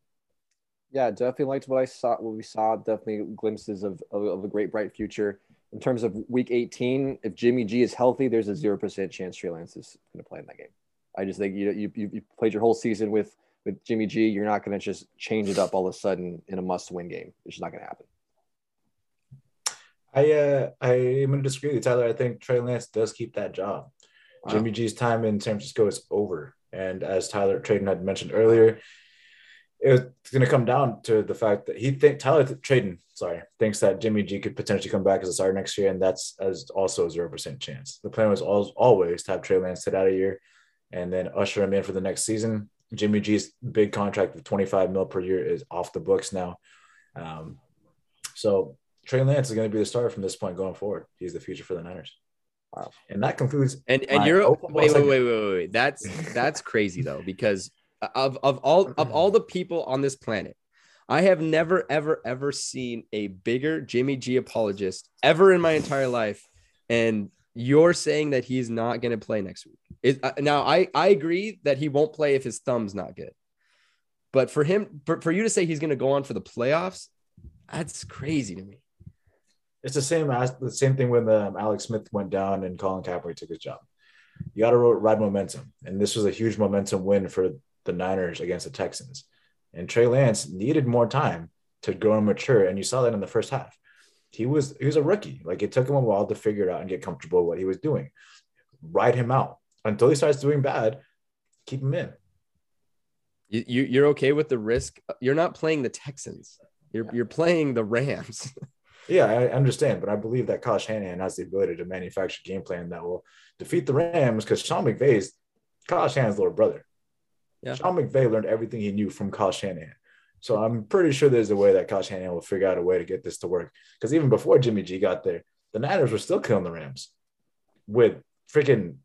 Yeah, definitely liked what I saw. What we saw, definitely glimpses of, of, of a great bright future. In terms of Week 18, if Jimmy G is healthy, there's a zero percent chance Trey Lance is going to play in that game. I just think you you you played your whole season with with Jimmy G. You're not going to just change it up all of a sudden in a must-win game. It's just not going to happen. I uh, I am going to disagree with you, Tyler. I think Trey Lance does keep that job. Wow. Jimmy G's time in San Francisco is over, and as Tyler Tradon had mentioned earlier, it's going to come down to the fact that he think Tyler Tradon, sorry, thinks that Jimmy G could potentially come back as a starter next year, and that's as also a zero percent chance. The plan was always to have Trey Lance sit out a year, and then usher him in for the next season. Jimmy G's big contract of 25 mil per year is off the books now. Um, so Trey Lance is going to be the starter from this point going forward. He's the future for the Niners. Wow. And that concludes. And and you're wait, wait, wait, wait, wait, wait. That's that's crazy though, because of of all of all the people on this planet, I have never ever ever seen a bigger Jimmy G apologist ever in my entire life. And you're saying that he's not going to play next week. Is uh, now I I agree that he won't play if his thumb's not good. But for him, for, for you to say he's going to go on for the playoffs, that's crazy to me it's the same as the same thing when um, Alex Smith went down and Colin Kaepernick took his job. You got to ride momentum, and this was a huge momentum win for the Niners against the Texans. And Trey Lance needed more time to grow and mature, and you saw that in the first half. He was he was a rookie. Like it took him a while to figure it out and get comfortable with what he was doing. Ride him out until he starts doing bad. Keep him in. You, you you're okay with the risk. You're not playing the Texans. You're you're playing the Rams. Yeah, I understand, but I believe that Kyle Shanahan has the ability to manufacture a game plan that will defeat the Rams because Sean McVay's Kyle Shanahan's little brother. Yeah. Sean McVay learned everything he knew from Kyle Shanahan. So I'm pretty sure there's a way that Kyle Shanahan will figure out a way to get this to work. Because even before Jimmy G got there, the Niners were still killing the Rams with freaking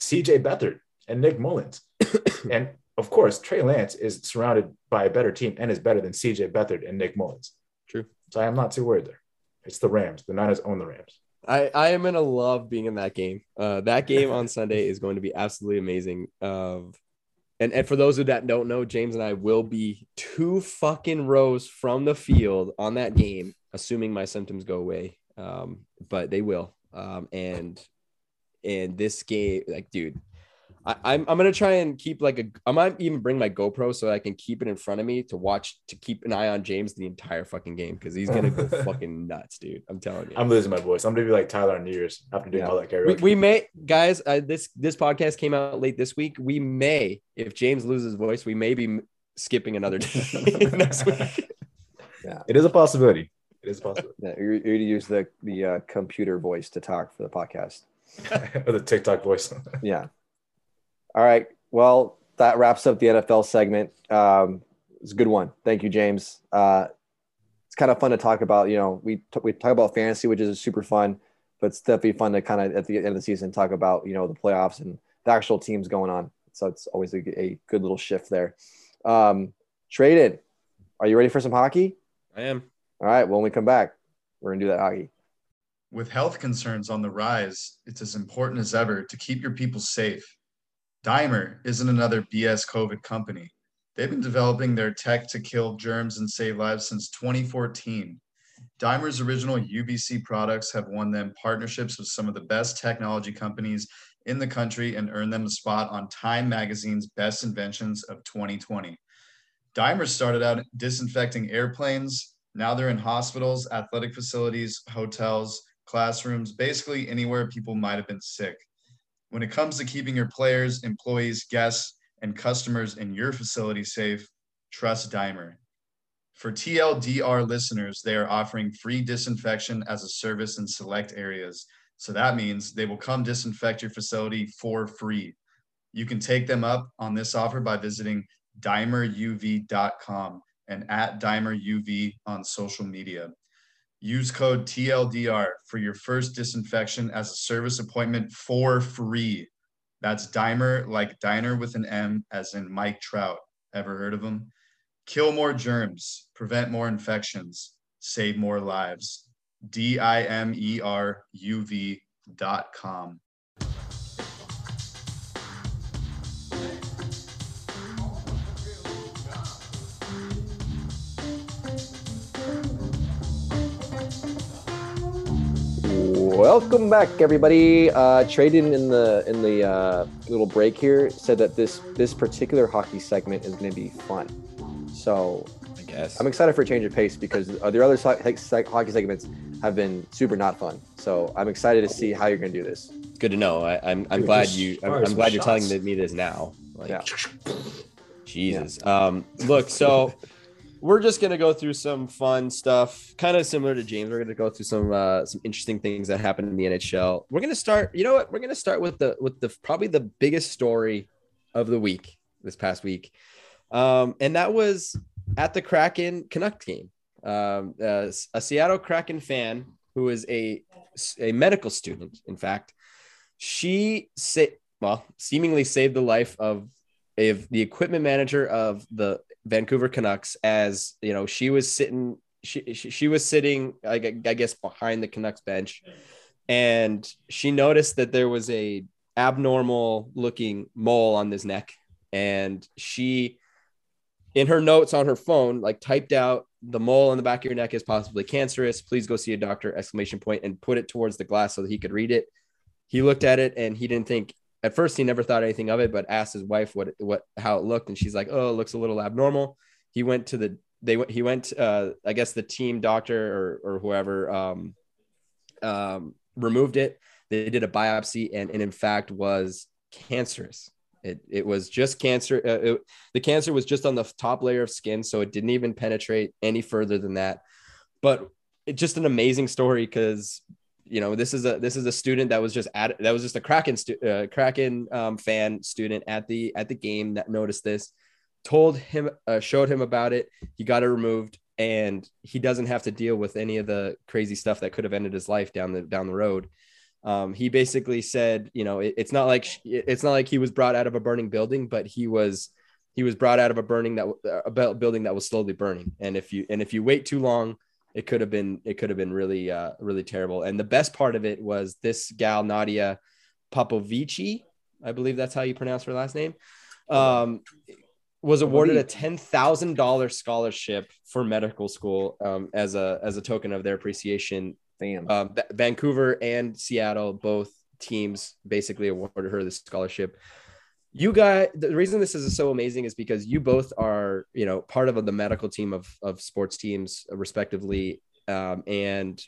CJ Beathard and Nick Mullens. and of course, Trey Lance is surrounded by a better team and is better than CJ Beathard and Nick Mullens. True. So I'm not too worried there. It's the Rams. The Niners own the Rams. I, I am gonna love being in that game. Uh, that game on Sunday is going to be absolutely amazing. Of and, and for those of that don't know, James and I will be two fucking rows from the field on that game, assuming my symptoms go away. Um, but they will. Um, and and this game, like, dude, I, I'm I'm gonna try and keep like a I might even bring my GoPro so I can keep it in front of me to watch to keep an eye on James the entire fucking game because he's gonna go fucking nuts, dude. I'm telling you. I'm losing my voice. I'm gonna be like Tyler on New Year's after doing Yeah. all that we, karaoke. we may guys uh, this this podcast came out late this week we may if james loses voice we may be m- skipping another day next week it is a possibility. It is possible. Yeah, you're, you're gonna use the the uh, computer voice to talk for the podcast. or the TikTok voice. Yeah. All right. Well, that wraps up the NFL segment. Um, it's a good one. Thank you, James. Uh, it's kind of fun to talk about. You know, we t- we talk about fantasy, which is super fun, but it's definitely fun to kind of at the end of the season talk about you know the playoffs and the actual teams going on. So it's always a, a good little shift there. Um, Tradon. Are you ready for some hockey? i am All right. Well, when we come back, we're gonna do that hockey. With health concerns on the rise, it's as important as ever to keep your people safe. Dimer isn't another BS COVID company. They've been developing their tech to kill germs and save lives since 2014. Dimer's original UVC products have won them partnerships with some of the best technology companies in the country and earned them a spot on Time Magazine's Best Inventions of 2020. Dimer started out disinfecting airplanes. Now they're in hospitals, athletic facilities, hotels, classrooms, basically anywhere people might have been sick. When it comes to keeping your players, employees, guests, and customers in your facility safe, trust Dimer. For TLDR listeners, they are offering free disinfection as a service in select areas. So that means they will come disinfect your facility for free. You can take them up on this offer by visiting dimeruv.com and at dimeruv on social media. Use code TLDR for your first disinfection as a service appointment for free. That's Dimer, like diner with an M, as in Mike Trout. Ever heard of him? Kill more germs, prevent more infections, save more lives. D I M E R U V dot com. Welcome back, everybody. Uh, Tradon in the in the uh, little break here said that this this particular hockey segment is going to be fun. So i guess I'm excited for a change of pace because uh, the other hockey segments have been super not fun. So I'm excited to see how you're going to do this. good to know I, i'm i'm glad you i'm, I'm glad you're telling me this now like Yeah. jesus um look so we're just gonna go through some fun stuff, kind of similar to James. We're gonna go through some uh, some interesting things that happened in the NHL. We're gonna start. You know what? We're gonna start with the with the probably the biggest story of the week this past week, um, and that was at the Kraken Canucks game. Um, uh, a Seattle Kraken fan who is a a medical student, in fact, she sa- well seemingly saved the life of of the equipment manager of the Vancouver Canucks as you know she was sitting she she, she was sitting I, I guess behind the Canucks bench. And she noticed that there was a abnormal looking mole on his neck. And she in her notes on her phone like typed out the mole on the back of your neck is possibly cancerous. Please go see a doctor exclamation point and put it towards the glass so that he could read it. He looked at it and he didn't think at first he never thought anything of it, but asked his wife what what how it looked, and she's like, "Oh, it looks a little abnormal." He went to the they went he went uh I guess the team doctor or or whoever um um removed it. They did a biopsy and, and in fact was cancerous. It it was just cancer. Uh, it, the cancer was just on the top layer of skin, so it didn't even penetrate any further than that. But it's just an amazing story because you know this is a this is a student that was just at that was just a kraken stu- uh, kraken um, fan student at the at the game that noticed this told him uh, showed him about it. He got it removed and he doesn't have to deal with any of the crazy stuff that could have ended his life down the down the road. Um, he basically said you know it, it's not like sh- it's not like he was brought out of a burning building but he was he was brought out of a burning that a building that was slowly burning. And if you and if you wait too long it could have been it could have been really uh really terrible and the best part of it was this gal nadia popovici i believe that's how you pronounce her last name um was awarded a $10,000 scholarship for medical school um, as a as a token of their appreciation Damn. Um, Th- Vancouver and Seattle, both teams basically awarded her the scholarship. You guys, the reason this is so amazing is because you both are, you know, part of the medical team of of sports teams, respectively, um, and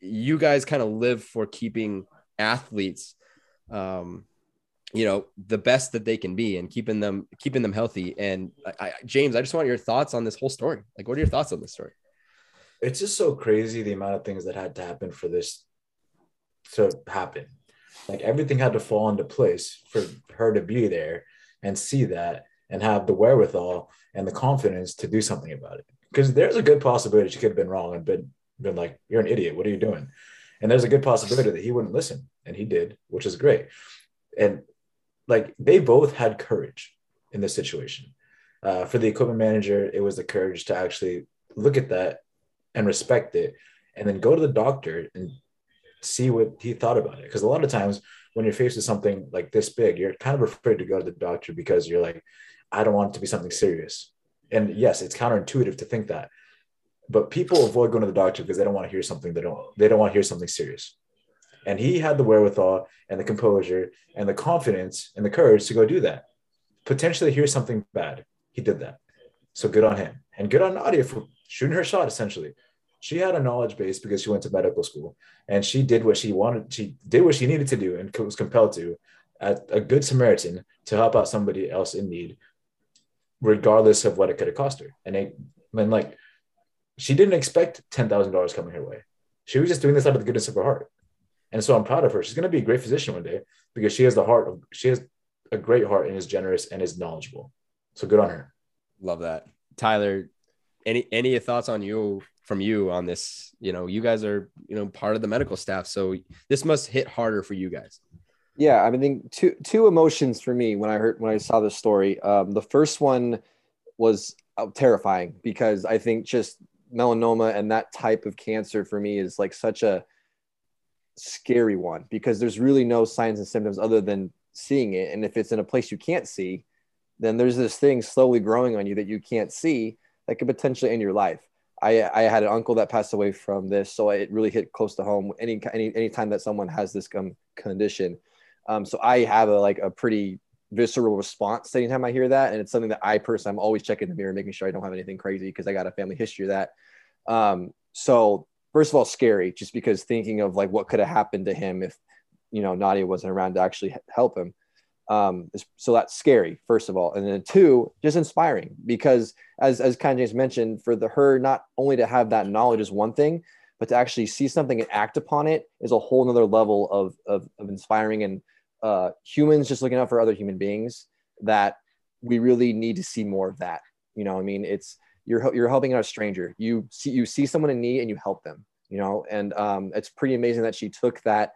you guys kind of live for keeping athletes, um, you know, the best that they can be and keeping them keeping them healthy. And I, I, James, I just want your thoughts on this whole story. Like, what are your thoughts on this story? it's just so crazy the amount of things that had to happen for this to happen. Like everything had to fall into place for her to be there and see that and have the wherewithal and the confidence to do something about it. Because there's a good possibility she could have been wrong and been been like, "You're an idiot. What are you doing?" And there's a good possibility that he wouldn't listen, and he did, which is great. And like they both had courage in this situation. Uh, for the equipment manager, it was the courage to actually look at that and respect it and then go to the doctor and see what he thought about it. Because a lot of times when you're faced with something like this big you're kind of afraid to go to the doctor because you're like i don't want it to be something serious. And yes it's counterintuitive to think that. But people avoid going to the doctor because they don't want to hear something they don't they don't want to hear something serious. And he had the wherewithal and the composure and the confidence and the courage to go do that. Potentially hear something bad. He did that. So good on him. And good on nadia for shooting her shot essentially she had a knowledge base because she went to medical school and she did what she wanted she did what she needed to do and was compelled to a good samaritan to help out somebody else in need regardless of what it could have cost her. And it and like she didn't expect $10000 coming her way. She was just doing this out of the goodness of her heart. And so i'm proud of her. She's going to be a great physician one day because she has the heart of she has a great heart and is generous and is knowledgeable. So good on her. Love that, Tyler. Any any thoughts on you from you on this? You know, you guys are you know part of the medical staff, so this must hit harder for you guys. Yeah, I mean, two two emotions for me when I heard when I saw this story. Um, the first one was uh, terrifying because I think just melanoma and that type of cancer for me is like such a scary one because there's really no signs and symptoms other than seeing it, and if it's in a place you can't see, then there's this thing slowly growing on you that you can't see that could potentially end your life. I, I had an uncle that passed away from this, so it really hit close to home. Any any anytime that someone has this um, condition, um, so I have a like a pretty visceral response anytime I hear that, and it's something that I personally I'm always checking the mirror, making sure I don't have anything crazy because I got a family history of that. Um, so first of all, scary, just because thinking of like what could have happened to him if you know Nadia wasn't around to actually help him. Um, so that's scary, first of all, and then two, just inspiring because as as James mentioned, for the her not only to have that knowledge is one thing, but to actually see something and act upon it is a whole nother level of of, of inspiring and uh, humans just looking out for other human beings that we really need to see more of that. You know, I mean, it's you're you're helping out a stranger. You see you see someone in need and you help them. You know, and um, it's pretty amazing that she took that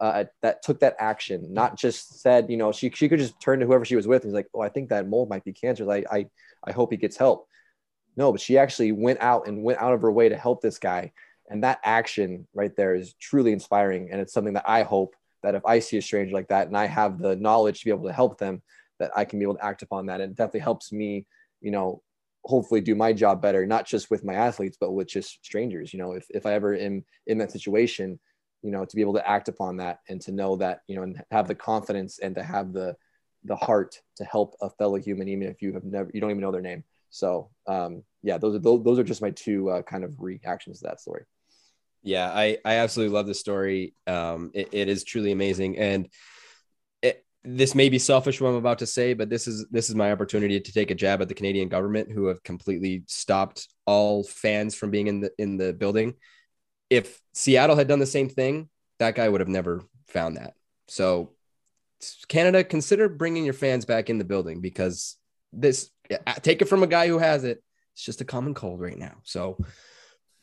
uh, that took that action, not just said, you know, she, she could just turn to whoever she was with and was like, oh, I think that mold might be cancer. Like, I, I hope he gets help. No, but she actually went out and went out of her way to help this guy. And that action right there is truly inspiring. And it's something that I hope that if I see a stranger like that and I have the knowledge to be able to help them, that I can be able to act upon that. And it definitely helps me, you know, hopefully do my job better, not just with my athletes, but with just strangers. You know, if, if I ever am in that situation, you know to be able to act upon that and to know that you know and have the confidence and to have the the heart to help a fellow human even if you have never you don't even know their name so um yeah those are those, are just my two uh, kind of reactions to that story Yeah, I I absolutely love this story. Um, it, it is truly amazing, and it, this may be selfish what I'm about to say, but this is this is my opportunity to take a jab at the Canadian government, who have completely stopped all fans from being in the in the building. If Seattle had done the same thing, that guy would have never found that. So, Canada, consider bringing your fans back in the building because this take it from a guy who has it. It's just a common cold right now. So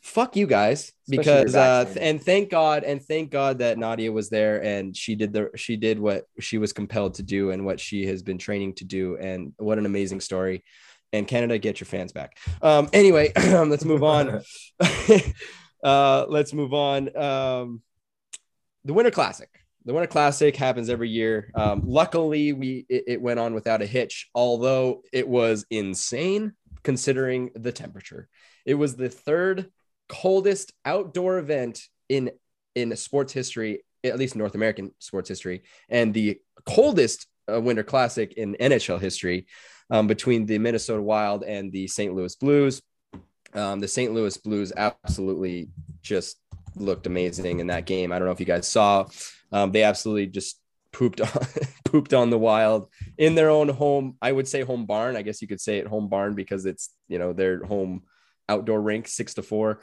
fuck you guys because uh and thank god and thank god that nadia was there and she did the she did what she was compelled to do and what she has been training to do and what an amazing story and canada get your fans back um anyway let's move on uh let's move on um the winter classic the winter classic happens every year um luckily we it, it went on without a hitch although it was insane considering the temperature it was the third coldest outdoor event in in sports history, at least North American sports history, and the coldest uh, Winter Classic in NHL history um, between the Minnesota Wild and the St. Louis Blues. Um, the St. Louis Blues absolutely just looked amazing in that game. I don't know if you guys saw. Um, they absolutely just pooped on pooped on the Wild in their own home. I would say home barn. I guess you could say it home barn because it's you know their home outdoor rink, six to four.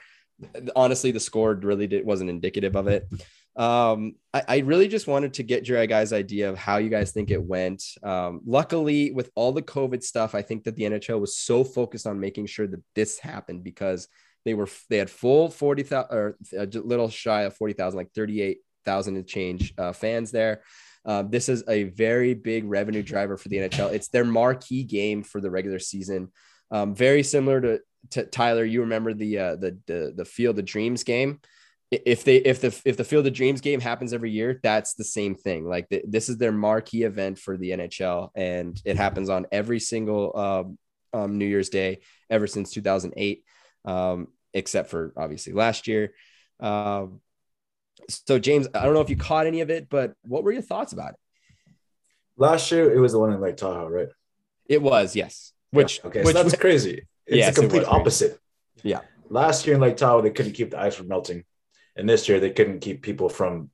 Honestly, the score really did, wasn't indicative of it. Um, I, I, really just wanted to get your guys' idea of how you guys think it went. Um, luckily, with all the COVID stuff, I think that the NHL was so focused on making sure that this happened because they were they had full forty thousand or a little shy of forty thousand, like thirty eight thousand and change uh, fans there. Um, this is a very big revenue driver for the NHL. It's their marquee game for the regular season. Um, very similar to, to Tyler. You remember the, uh, the the the Field of Dreams game. If they if the if the Field of Dreams game happens every year, that's the same thing. Like the, this is their marquee event for the NHL, and it happens on every single um, um, New Year's Day ever since 2008, um, except for obviously last year. Um, so James, I don't know if you caught any of it, but what were your thoughts about it? Last year, it was the one in Lake Tahoe, right? It was, yes. Which yeah. okay, which, so that's crazy. It's yes, a complete it opposite. Yeah. Last year in Lake Tahoe, they couldn't keep the ice from melting, and this year they couldn't keep people from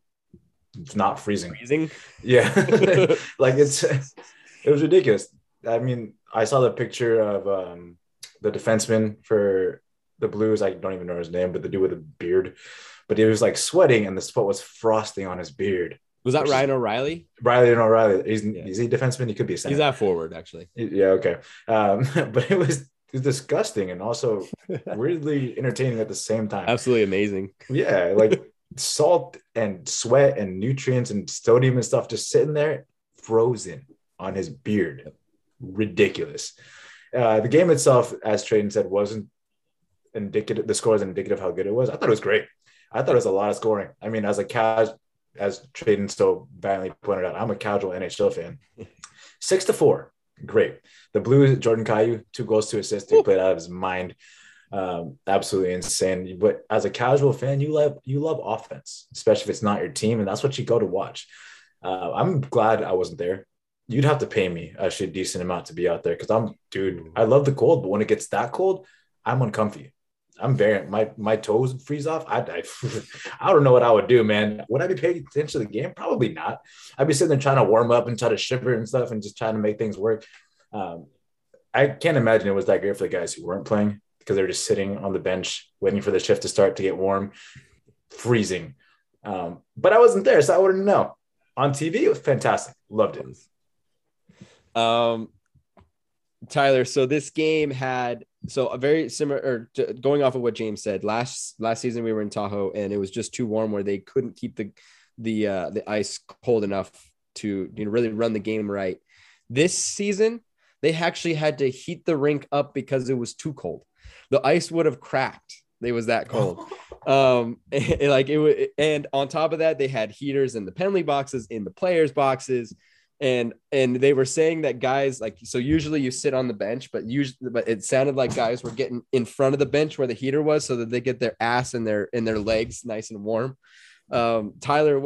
not freezing. Freezing. Yeah, like it's it was ridiculous. I mean, I saw the picture of um, the defenseman for the Blues. I don't even know his name, but the dude with a beard but he was like sweating and the sweat was frosting on his beard. Was that Ryan O'Reilly? Riley and O'Reilly. He's yeah. is he defenseman? He could be a center. He's that forward actually. Yeah, okay. Um, but it was it was disgusting and also weirdly entertaining at the same time. Absolutely amazing. Yeah, like salt and sweat and nutrients and sodium and stuff just sitting there frozen on his beard. Ridiculous. Uh, the game itself, as Tradon said, wasn't indicative. The score is indicative how good it was. I thought it was great. I thought it was a lot of scoring. I mean, as a casual, as Tradon so valiantly pointed out, I'm a casual NHL fan. Six to four, great. The Blues, Jordan Kyrou, two goals to assist. He played out of his mind. Um, absolutely insane. But as a casual fan, you love you love offense, especially if it's not your team, and that's what you go to watch. Uh, I'm glad I wasn't there. You'd have to pay me actually a decent amount to be out there because I'm, dude. I love the cold, but when it gets that cold, I'm uncomfy. I'm very my my toes freeze off. I, I I don't know what I would do, man. Would I be paying attention to the game? Probably not. I'd be sitting there trying to warm up and try to shiver and stuff and just trying to make things work. Um, I can't imagine it was that great for the guys who weren't playing because they're just sitting on the bench waiting for the shift to start to get warm, freezing. Um, but I wasn't there, so I wouldn't know. On TV, it was fantastic. Loved it. Um, Tyler, so this game had so a very similar or going off of what James said last last season we were in Tahoe and it was just too warm where they couldn't keep the the uh, the ice cold enough to you know really run the game right. This season they actually had to heat the rink up because it was too cold. The ice would have cracked. It was that cold. um, and, like it was, and on top of that, they had heaters in the penalty boxes, in the players' boxes and and they were saying that guys like so usually you sit on the bench but usually but it sounded like guys were getting in front of the bench where the heater was so that they get their ass and their and their legs nice and warm. Um tyler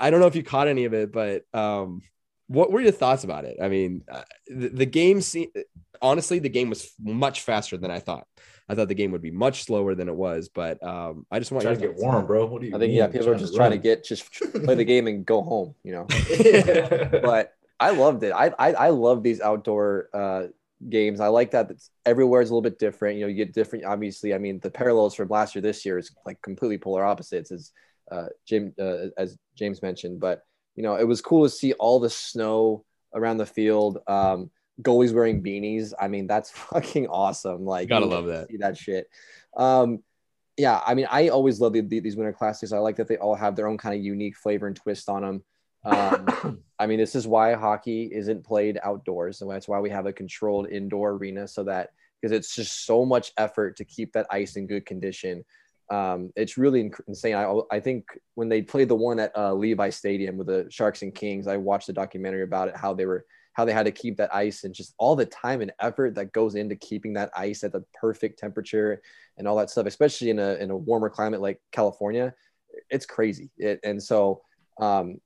i don't know if you caught any of it but um what were your thoughts about it? I mean uh, the, the game se- honestly the game was much faster than i thought I thought the game would be much slower than it was, but um, I just want you to get warm, bro. What do you? I think mean? yeah, people are just trying to get just play the game and go home, you know. but I loved it. I I, I love these outdoor uh, games. I like that it's, everywhere is a little bit different. You know, you get different. Obviously, I mean, the parallels from last year this year is like completely polar opposites, as uh, Jim uh, as James mentioned. But you know, it was cool to see all the snow around the field. Um, goalies wearing beanies. I mean, that's fucking awesome. Like, gotta love that. See that shit. Um, yeah, I mean, I always love the, the, these winter classics. I like that they all have their own kind of unique flavor and twist on them. Um, I mean, this is why hockey isn't played outdoors, and that's why we have a controlled indoor arena, so that because it's just so much effort to keep that ice in good condition. Um, it's really insane. I, I think when they played the one at uh, Levi Stadium with the Sharks and Kings, I watched a documentary about it, how they were how they had to keep that ice and just all the time and effort that goes into keeping that ice at the perfect temperature and all that stuff, especially in a, in a warmer climate like California. it's crazy. It, and so um,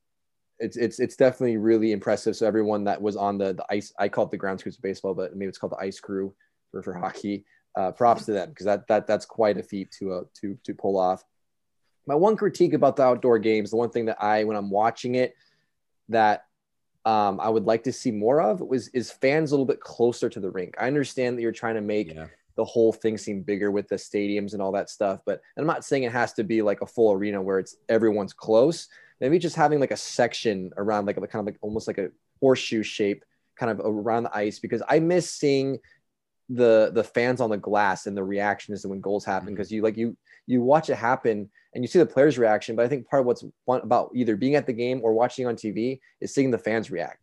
it's it's it's definitely really impressive. So everyone that was on the the ice, I call it the ground crews of baseball, but maybe it's called the ice crew for, for hockey. Uh, props to them because that that that's quite a feat to uh, to to pull off. My one critique about the outdoor games, the one thing that I when I'm watching it that um, I would like to see more of was is fans a little bit closer to the rink. I understand that you're trying to make Yeah. the whole thing seem bigger with the stadiums and all that stuff, but I'm not saying it has to be like a full arena where it's everyone's close. Maybe just having like a section around like a kind of like almost like a horseshoe shape kind of around the ice because I miss seeing the the fans on the glass and the reactions when goals happen because you like you you watch it happen and you see the players reaction but i think part of what's fun about either being at the game or watching on tv is seeing the fans react.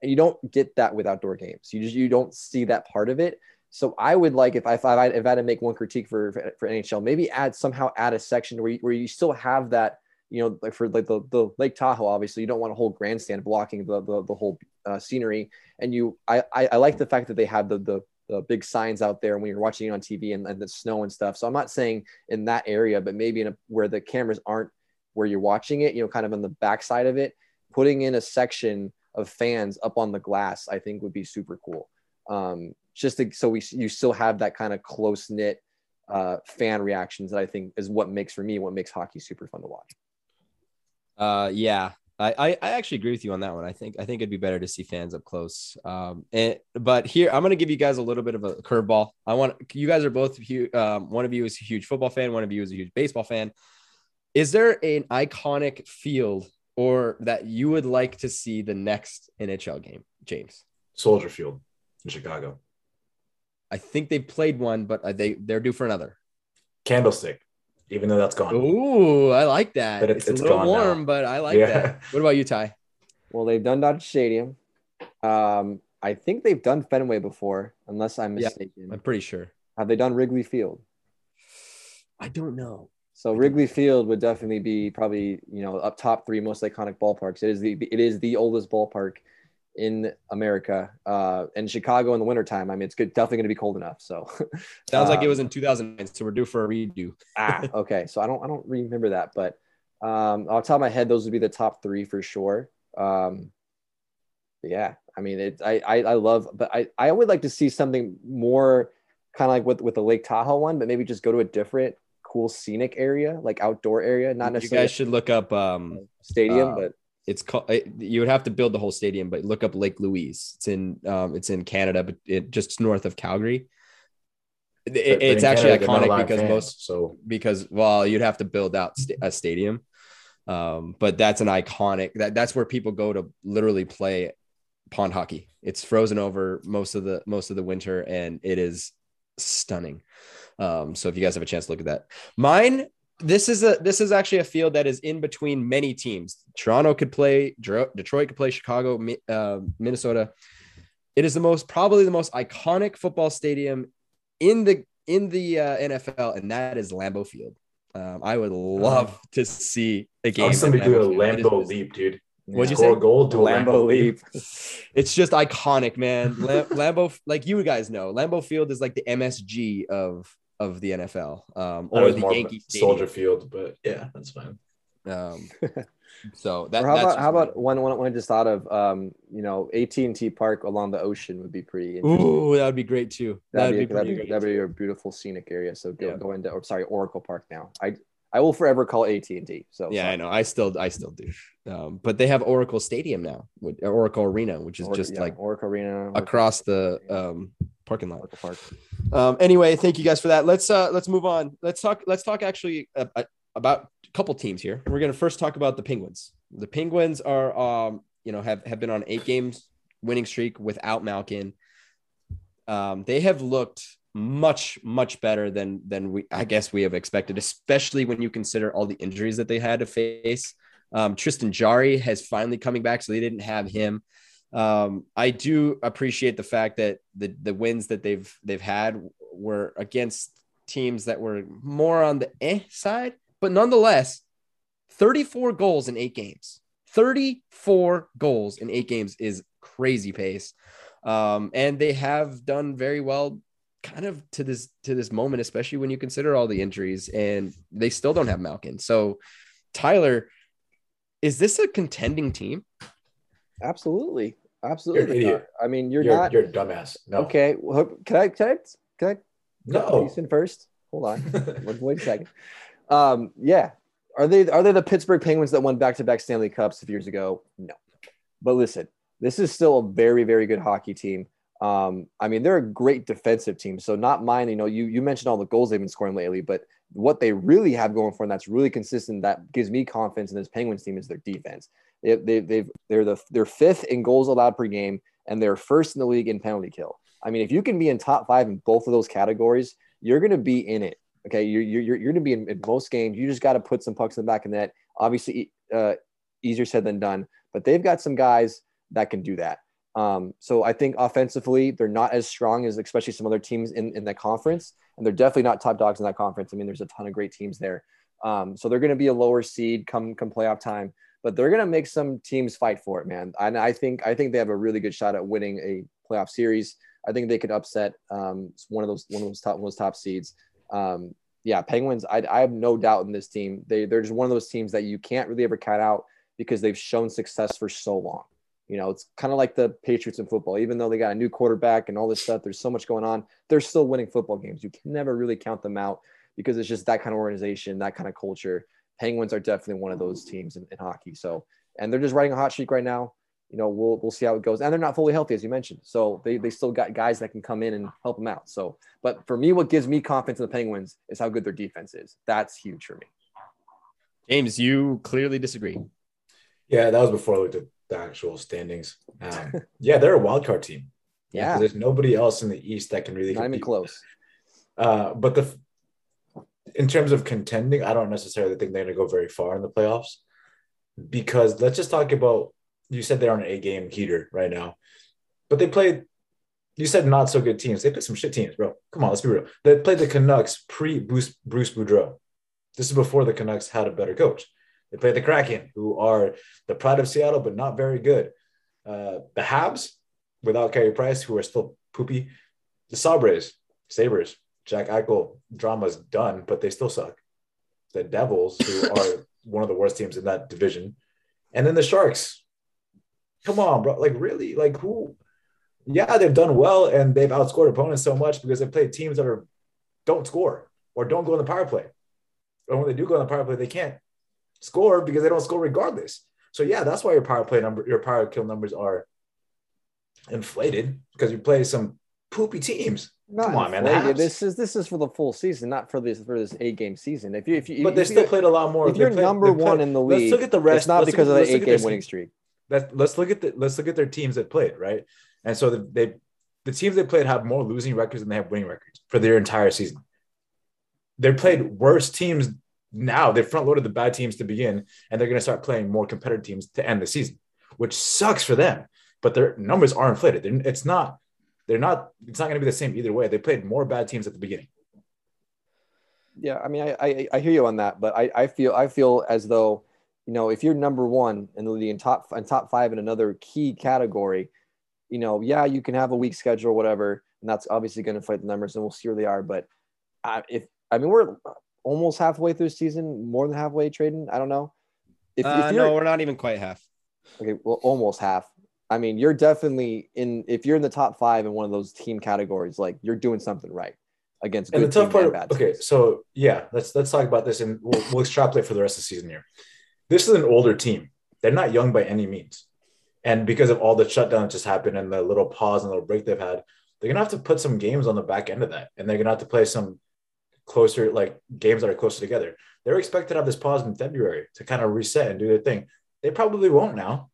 And you don't get that with outdoor games. You just you don't see that part of it. So i would like if i if i, if I had to make one critique for for nhl maybe add somehow add a section where you, where you still have that you know like for like the, the lake tahoe obviously you don't want a whole grandstand blocking the the, the whole uh, scenery. And you I, I i like the fact that they have the the the big signs out there when you're watching it on TV and, and the snow and stuff. So I'm not saying in that area, but maybe in a, where the cameras aren't where you're watching it, you know, kind of on the backside of it, putting in a section of fans up on the glass, I think would be super cool. Um, just to, so we you still have that kind of close knit uh, fan reactions that I think is what makes for me what makes hockey super fun to watch. Uh, yeah, I, I I actually agree with you on that one. I think I think it'd be better to see fans up close. Um, and but here I'm gonna give you guys a little bit of a curveball. I want you guys are both huge. Um, one of you is a huge football fan. One of you is a huge baseball fan. Is there an iconic field or that you would like to see the next NHL game, James? Soldier Field in Chicago. I think they've played one, but they they're due for another. Candlestick, even though that's gone. Ooh, I like that. But it's, it's- it's a little gone now. warm, but I like Yeah. that. What about you, Ty? Well, they've done Dodger Stadium. Um, I think they've done Fenway before, unless I'm Yeah. mistaken. I'm pretty sure. Have they done Wrigley Field? I don't know. So Wrigley Field would definitely be probably you know up top three most iconic ballparks. It is the it is the oldest ballpark in America. Uh, in Chicago in the wintertime. I mean, it's good, definitely going to be cold enough. So Sounds like it um, was in 2009, so we're due for a redo. ah okay. So I don't I don't remember that, but um, off the top of my head, those would be the top three for sure. Um, yeah, I mean, it. I, I I love, but I I would like to see something more kind of like with with the Lake Tahoe one, but maybe just go to a different cool scenic area, like outdoor area, not necessarily. you guys should look up. Um, stadium, uh, but it's called. You would have to build the whole stadium, but look up Lake Louise. It's in. Um, it's in Canada, but it just north of Calgary. It- But- but it's in actually Canada, iconic because fans, most so because well, you'd have to build out sta- a stadium. Um, but that's an iconic. That that's where people go to literally play pond hockey. It's frozen over most of the most of the winter, and it is stunning. Um, so if you guys have a chance to look at that, mine. This is a this is actually a field that is in between many teams. Toronto could play, Detroit could play, Chicago, uh, Minnesota. It is the most probably the most iconic football stadium in the in the uh, NFL, and that is Lambeau Field. Um, I would love to see a game. want at somebody do a Lambeau Field. Lambeau leap, dude. What'd you Score say? a goal, do a Lambeau leap. It's just iconic, man. Lam- Lambeau, like you guys know, Lambeau Field is like the MSG of of the NFL, um, or the more of a Yankee Soldier Field, but yeah, that's fine. Um, so that, how that's about just how my- about one one one I just thought of? Um, you know, AT and T Park along the ocean would be pretty. interesting. Ooh, that would be great too. that'd, be, pretty that'd, be, great. that'd be a beautiful scenic area. So go, Yeah. go into, or sorry, Oracle Park now. I I will forever call AT and T. So Yeah, I know. I still, I still do. Um, but they have Oracle Stadium now, with- Oracle Arena, which is Or- just yeah, like Oracle Arena Oracle- across the um, parking lot. Park. Um, anyway, thank you guys for that. Let's uh, let's move on. Let's talk. Let's talk actually uh, uh, about a couple teams here. We're gonna first talk about the Penguins. The Penguins are, um, you know, have have been on eight games winning streak without Malkin. Um, they have looked much much better than than we I guess we have expected, especially when you consider all the injuries that they had to face. Um, Tristan Jarry has finally coming back, so they didn't have him. Um, I do appreciate the fact that the the wins that they've they've had were against teams that were more on the eh side, but nonetheless, 34 goals in eight games. 34 goals in eight games is crazy pace. Um, and they have done very well kind of to this to this moment, especially when you consider all the injuries and they still don't have Malkin. So Tyler, is this a contending team? Absolutely, absolutely. You're idiot. not. I mean, you're, You're, not you're a dumbass. No. okay. Well, can I can I can I No. Jason first? Hold on. Wait- Wait a second. Um, yeah. Are they are they the Pittsburgh Penguins that won back to back Stanley Cups a few years ago? No. But listen, this is still a very, very good hockey team. Um, I mean, they're a great defensive team. So not mine, you know, you you mentioned all the goals they've been scoring lately, but what they really have going for them that's really consistent that gives me confidence in this Penguins team is their defense. They, they, they've they're the they're fifth in goals allowed per game and they're first in the league in penalty kill. I mean, if you can be in top five in both of those categories, you're going to be in it. Okay, you're you're you're going to be in, in most games. You just got to put some pucks in the back of the net. Obviously, uh, easier said than done, but they've got some guys that can do that. Um, so I think offensively, they're not as strong as especially some other teams in in that conference, and they're definitely not top dogs in that conference. I mean, there's a ton of great teams there. Um, so they're going to be a lower seed come come playoff time, but they're to make some teams fight for it, man. And I think I think they have a really good shot at winning a playoff series. I think they could upset um, one of those one of those top one of those top seeds. Um, yeah, Penguins. I, I have no doubt in this team. They they're just one of those teams that you can't really ever count out because they've shown success for so long. You know, it's kind of like the Patriots in football. Even though they got a new quarterback and all this stuff, there's so much going on. They're still winning football games. You can never really count them out because it's just that kind of organization, that kind of culture. Penguins are definitely one of those teams in, in hockey. So, and they're just riding a hot streak right now. You know, we'll we'll see how it goes. And they're not fully healthy, as you mentioned. So they, they still got guys that can come in and help them out. So, but for me, what gives me confidence in the Penguins is how good their defense is. That's huge for me. James, you clearly disagree. Yeah, that was before I looked at the actual standings. Um, yeah, they're a wild card team. Yeah, There's nobody else in the East that can really not even close. Uh, but the in terms of contending, I don't necessarily think they're going to go very far in the playoffs because let's just talk about. You said they're on an eight game heater right now, but they played. You said not so good teams. They played some shit teams, bro. Come on, let's be real. They played the Canucks pre Bruce Bruce Boudreau. This is before the Canucks had a better coach. They played the Kraken, who are the pride of Seattle, but not very good. Uh, the Habs, without Carey Price, who are still poopy. The Sabres, Sabres, Jack Eichel drama's done, but they still suck. The Devils, who are one of the worst teams in that division, and then the Sharks. Come on, bro! Like really, like who? Yeah, they've done well and they've outscored opponents so much because they play teams that are don't score or don't go in the power play. And when they do go in the power play, they can't score because they don't score regardless. So yeah, that's why your power play number, your power kill numbers are inflated because you play some poopy teams. Not Come on, man. This is this is for the full season, not for this for this eight game season. If you if you But they you- still played a lot more. if you're number one in the league, let's look at the rest. it's not because look, of the eight at game their- winning streak. Let's let's look at the let's look at their teams that played right, and so the, they the teams they played have more losing records than they have winning records for their entire season. They played worse teams now. They front loaded the bad teams to begin, and they're going to start playing more competitive teams to end the season, which sucks for them. But their numbers are inflated. It's not. They're not. It's not going to be the same either way. They played more bad teams at the beginning. Yeah, I mean, I, I I hear you on that, but I, I feel I feel as though you know if you're number one in the league and top and top five in another key category, you know, yeah, you can have a weak schedule or whatever, and that's obviously going to fight the numbers, and we'll see where they are. But I, if I mean, we're almost halfway through the season, more than halfway trading. I don't know. If, Uh, if you're no, we're not even quite half. okay, well, almost half. I mean, you're definitely in. If you're in the top five in one of those team categories, like you're doing something right against And good the tough teams part, and bad okay, so yeah, let's let's talk about this, and we'll, we'll extrapolate for the rest of the season here. This is an older team; they're not young by any means, and because of all the shutdown that just happened and the little pause and little break they've had, they're gonna have to put some games on the back end of that, and they're gonna have to play some closer, like games that are closer together. They're expected to have this pause in February to kind of reset and do their thing. They probably won't now.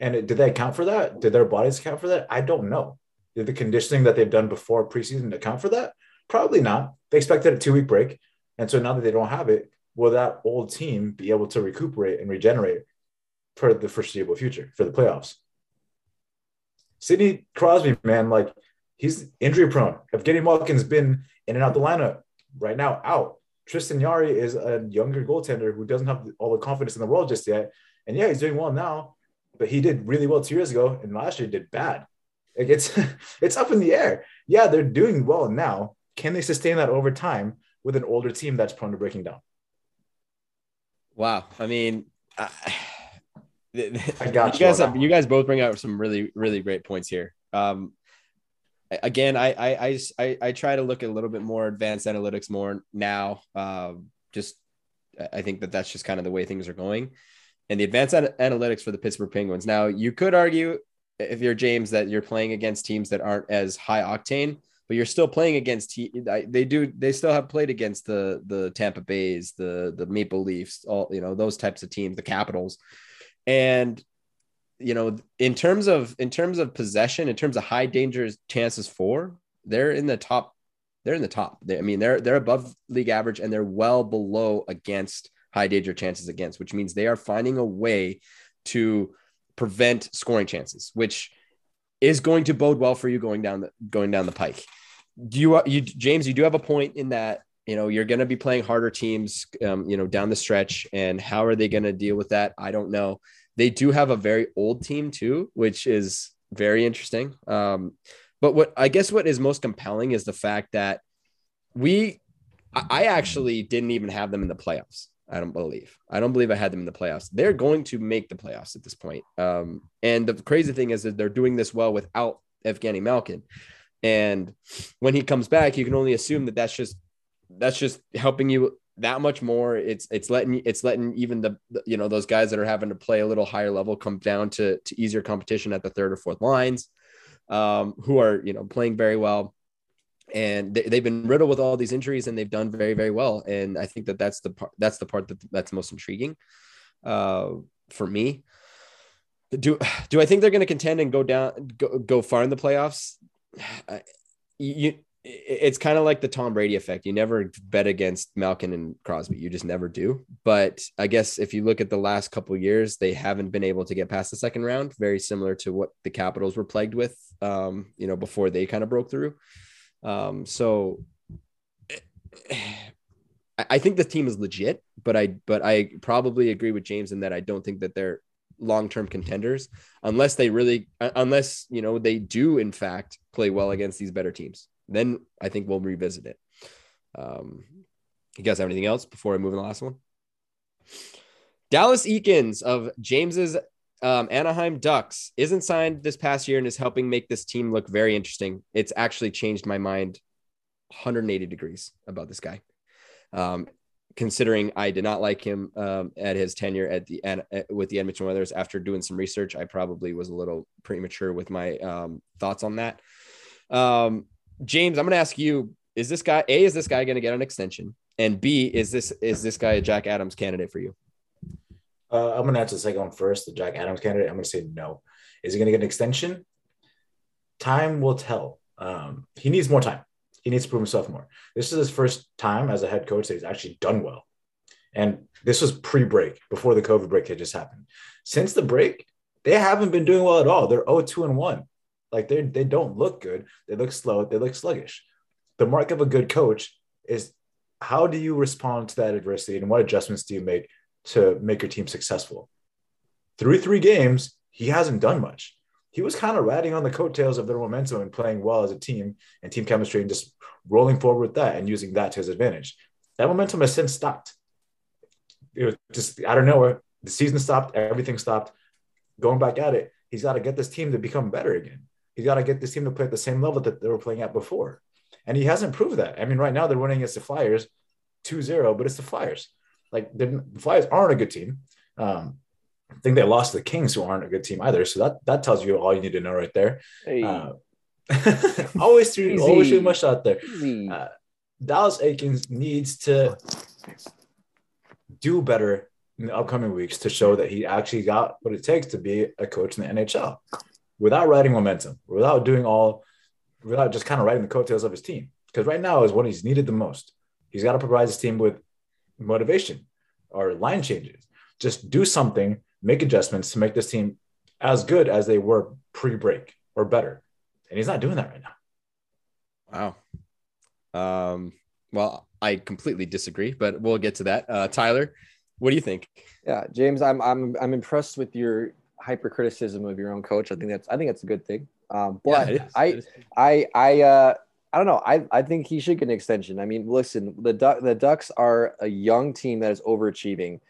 And it, did they account for that? Did their bodies account for that? I don't know. Did the conditioning that they've done before preseason account for that? Probably not. They expected a two week break. And so now that they don't have it, will that old team be able to recuperate and regenerate for the foreseeable future for the playoffs? Sidney Crosby, man, like he's injury prone. Evgeny Malkin's been in and out the lineup right now, out. Tristan Jarry is a younger goaltender who doesn't have all the confidence in the world just yet. And yeah, he's doing well now, but he did really well two years ago, and last year did bad. Like it's it's up in the air. Yeah, they're doing well now. Can they sustain that over time with an older team that's prone to breaking down? Wow. I mean, I, I got you you guys have, you guys both bring out some really really great points here. Um, again, I I, I just- I I try to look at a little bit more advanced analytics more now. Um, just I- I think that that's just kind of the way things are going, and the advanced ana- analytics for the Pittsburgh Penguins. Now, you could argue if you're James that you're playing against teams that aren't as high octane, but you're still playing against te- they do they still have played against the the Tampa Bays, the the Maple Leafs, all you know those types of teams, the Capitals, and you know in terms of in terms of possession, in terms of high danger chances for, they're in the top. They're in the top. They, I mean, they're they're above league average and they're well below against high danger chances against, which means they are finding a way to prevent scoring chances, which is going to bode well for you going down the going down the pike. Do you you James? You do have a point in that you know you're going to be playing harder teams, um, you know, down the stretch, and how are they going to deal with that? I don't know. They do have a very old team too, which is very interesting. Um, but what I guess what is most compelling is the fact that we, I actually didn't even have them in the playoffs. I don't believe. I don't believe I had them in the playoffs. They're going to make the playoffs at this point. Um, and the crazy thing is that they're doing this well without Evgeny Malkin. And when he comes back, you can only assume that that's just that's just helping you that much more. It's it's letting it's letting even the you know those guys that are having to play a little higher level come down to to easier competition at the third or fourth lines, um, who are you know playing very well and they, they've been riddled with all these injuries and they've done very very well and i think that that's the part that's the part that that's most intriguing uh for me do do i think they're going to contend and go down go, go far in the playoffs I- you it's kind of like the Tom Brady effect. You never bet against Malkin and Crosby. You just never do. But I guess if you look at the last couple of years, they haven't been able to get past the second round. Very similar to what the Capitals were plagued with, um, you know, before they kind of broke through. Um, so I think the team is legit, but I but I probably agree with James in that I don't think that they're long-term contenders unless they really unless you know they do in fact play well against these better teams. Then I think we'll revisit it. Um, you guys have anything else before I move on to the last one? Dallas Eakins of James's um, Anaheim Ducks isn't signed this past year and is helping make this team look very interesting. It's actually changed my mind 180 degrees about this guy. Um, considering I did not like him um, at his tenure at the at, with the Edmonton Oilers, after doing some research, I probably was a little premature with my um, thoughts on that. Um, James, I'm going to ask you: Is this guy a? Is this guy going to get an extension? And B, is this is this guy a Jack Adams candidate for you? Uh, I'm gonna answer the second one first. The Jack Adams candidate. I'm gonna say no. Is he gonna get an extension? Time will tell. Um, he needs more time. He needs to prove himself more. This is his first time as a head coach that he's actually done well. And this was pre-break, before the COVID break had just happened. Since the break, they haven't been doing well at all. They're 0-2 and 1. Like they they don't look good. They look slow. They look sluggish. The mark of a good coach is how do you respond to that adversity and what adjustments do you make to make your team successful. Through three games, he hasn't done much. He was kind of riding on the coattails of their momentum and playing well as a team and team chemistry and just rolling forward with that and using that to his advantage. That momentum has since stopped. It was just out of nowhere. The season stopped, everything stopped. Going back at it, he's got to get this team to become better again. He's got to get this team to play at the same level that they were playing at before. And he hasn't proved that. I mean, right now they're winning against the Flyers 2 0, but it's the Flyers. Like the Flyers aren't a good team. Um, I think they lost to the Kings, who aren't a good team either. So that that tells you all you need to know right there. Hey, Uh, always through, Easy. always too much out there. uh, Dallas Eakins needs to do better in the upcoming weeks to show that he actually got what it takes to be a coach in the NHL without riding momentum, without doing all, without just kind of riding the coattails of his team. Because right now is when he's needed the most. He's got to provide his team with motivation or line changes. Just do something, make adjustments to make this team as good as they were pre-break or better. And he's not doing that right now. Wow. Um, well, I completely disagree, but we'll get to that. Uh, Tyler, what do you think? Yeah, James, I'm I'm I'm impressed with your hypercriticism of your own coach. I think that's I think that's a good thing. Um, but Yeah, it is. I I I uh I don't know. I I think he should get an extension. I mean, listen, the Duck the Ducks are a young team that is overachieving,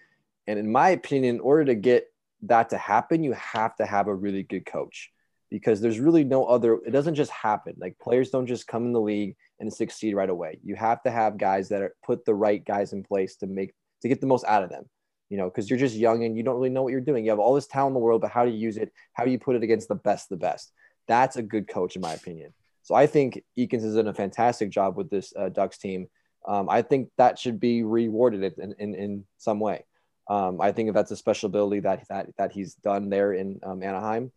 And in my opinion, in order to get that to happen, you have to have a really good coach because there's really no other, it doesn't just happen. Like players don't just come in the league and succeed right away. You have to have guys that are put the right guys in place to make, to get the most out of them, you know, because you're just young and you don't really know what you're doing. You have all this talent in the world, but how do you use it? How do you put it against the best, the best? That's a good coach, in my opinion. So I think Eakins has done a fantastic job with this uh, Ducks team. Um, I think that should be rewarded in, in, in some way. Um, I think that's a special ability that that that he's done there in um, Anaheim.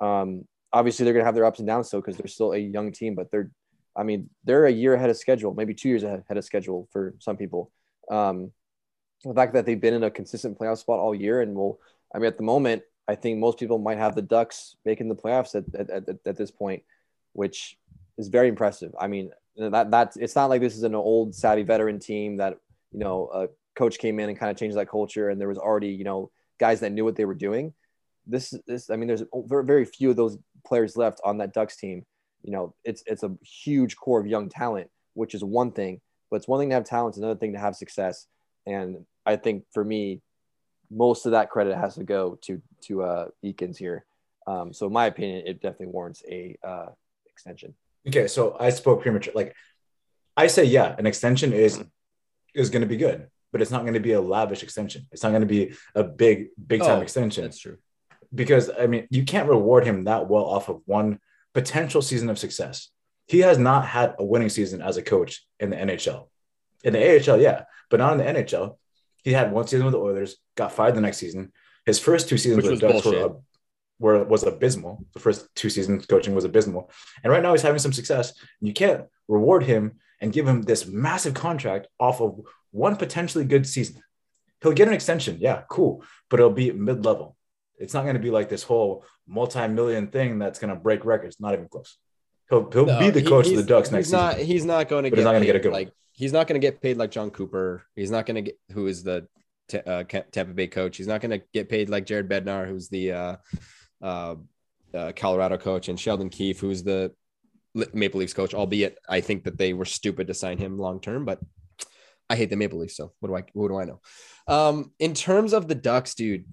Um, obviously, they're going to have their ups and downs still because they're still a young team, but they're, I mean, they're a year ahead of schedule, maybe two years ahead of schedule for some people. Um, the fact that they've been in a consistent playoff spot all year, and will, I mean, at the moment, I think most people might have the Ducks making the playoffs at, at, at, at this point, which is very impressive. I mean, that that's it's not like this is an old savvy veteran team that you know a coach came in and kind of changed that culture, and there was already you know guys that knew what they were doing. This is this I mean, there's very very few of those players left on that Ducks team. You know, it's it's a huge core of young talent, which is one thing, but it's one thing to have talent, it's another thing to have success. And I think for me, most of that credit has to go to to uh, Eakins here. Um, so in my opinion, it definitely warrants a uh, extension. Okay, so I spoke premature. Like I say, yeah, an extension is mm-hmm. is going to be good, but it's not going to be a lavish extension. It's not going to be a big big time Oh, extension. That's true. because I mean, you can't reward him that well off of one potential season of success. He has not had a winning season as a coach in the NHL. In the AHL, yeah, but not in the NHL. He had one season with the Oilers, got fired the next season. His first two seasons Which with the Ducks were, were was abysmal. The first two seasons coaching was abysmal, and right now he's having some success. You can't reward him and give him this massive contract off of one potentially good season. He'll get an extension, yeah, cool, but it'll be mid level. It's not going to be like this whole multi-million thing that's going to break records. Not even close. He'll he'll be the he- coach of the Ducks next he's not, season. He's not going to But get. he's not gonna paid get a good one. like he's not going to get paid like Jon Cooper. He's not going to get who is the uh, Tampa Bay coach. He's not going to get paid like Jared Bednar, who's the uh, uh, uh, Colorado coach, and Sheldon Keefe, who's the Maple Leafs coach. Albeit, I think that they were stupid to sign him long term, but I hate the Maple Leafs. So what do I what do I know? Um, in terms of the Ducks, dude,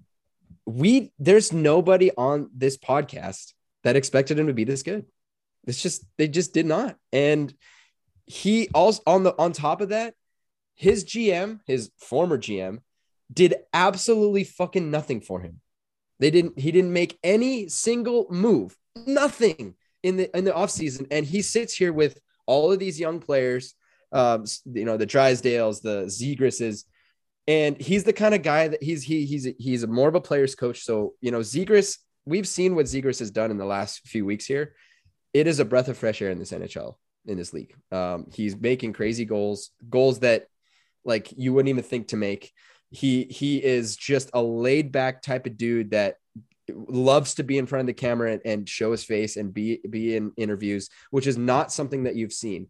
we there's nobody on this podcast that expected him to be this good. It's just they just did not. And he also on the on top of that, his GM, his former GM, did absolutely fucking nothing for him. They didn't he didn't make any single move, nothing in the in the offseason. And he sits here with all of these young players, um, you know, the Drysdales, the Zegrases, and he's the kind of guy that he's he he's he's more of a player's coach. So you know, Zegras, we've seen what Zegras has done in the last few weeks here. It is a breath of fresh air in this NHL in this league. Um, he's making crazy goals, goals that like you wouldn't even think to make. He he is just a laid back type of dude that loves to be in front of the camera and, and show his face and be be in interviews, which is not something that you've seen.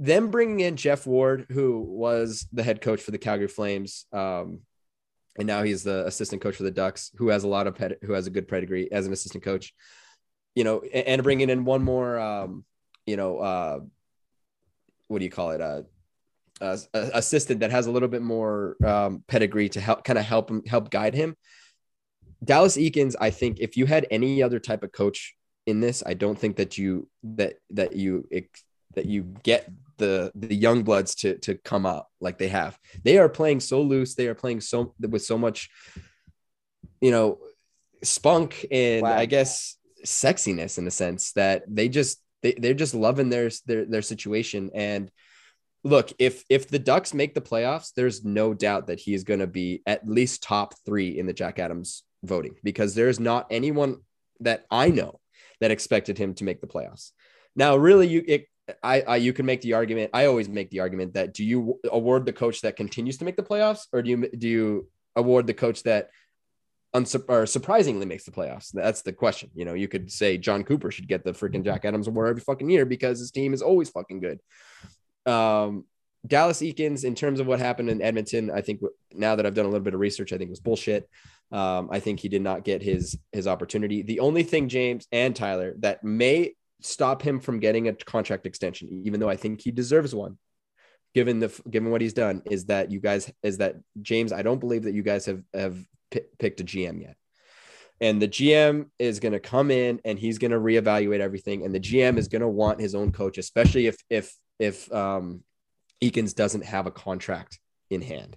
Them bringing in Geoff Ward, who was the head coach for the Calgary Flames, um, and now he's the assistant coach for the Ducks, who has a lot of ped- who has a good pedigree as an assistant coach. You know, and, and bringing in one more, um, you know, uh, what do you call it? Uh, uh, assistant that has a little bit more um, pedigree to help kind of help him help guide him. Dallas Eakins, I think if you had any other type of coach in this, I don't think that you that that you that you get the the young bloods to to come out like they have. They are playing so loose. They are playing so with so much, you know, spunk and Swag. I guess sexiness in a sense that they just they, they're just loving their their their situation and look if if the ducks make the playoffs there's no doubt that he is going to be at least top three in the jack adams voting because there's not anyone that i know that expected him to make the playoffs now really you it, I, I you can make the argument i always make the argument that do you award the coach that continues to make the playoffs or do you do you award the coach that unsup- or surprisingly makes the playoffs. That's the question. You know, you could say Jon Cooper should get the freaking Jack Adams award every fucking year because his team is always fucking good. Um, Dallas Eakins, in terms of what happened in Edmonton, I think now that I've done a little bit of research, I think it was bullshit. Um, I think he did not get his his opportunity. The only thing, James and Tyler, that may stop him from getting a contract extension, even though I think he deserves one, given the given what he's done, is that you guys is that James. I don't believe that you guys have have p- picked a GM yet, and the GM is going to come in and he's going to reevaluate everything, and the GM is going to want his own coach, especially if if if um, Eakins doesn't have a contract in hand.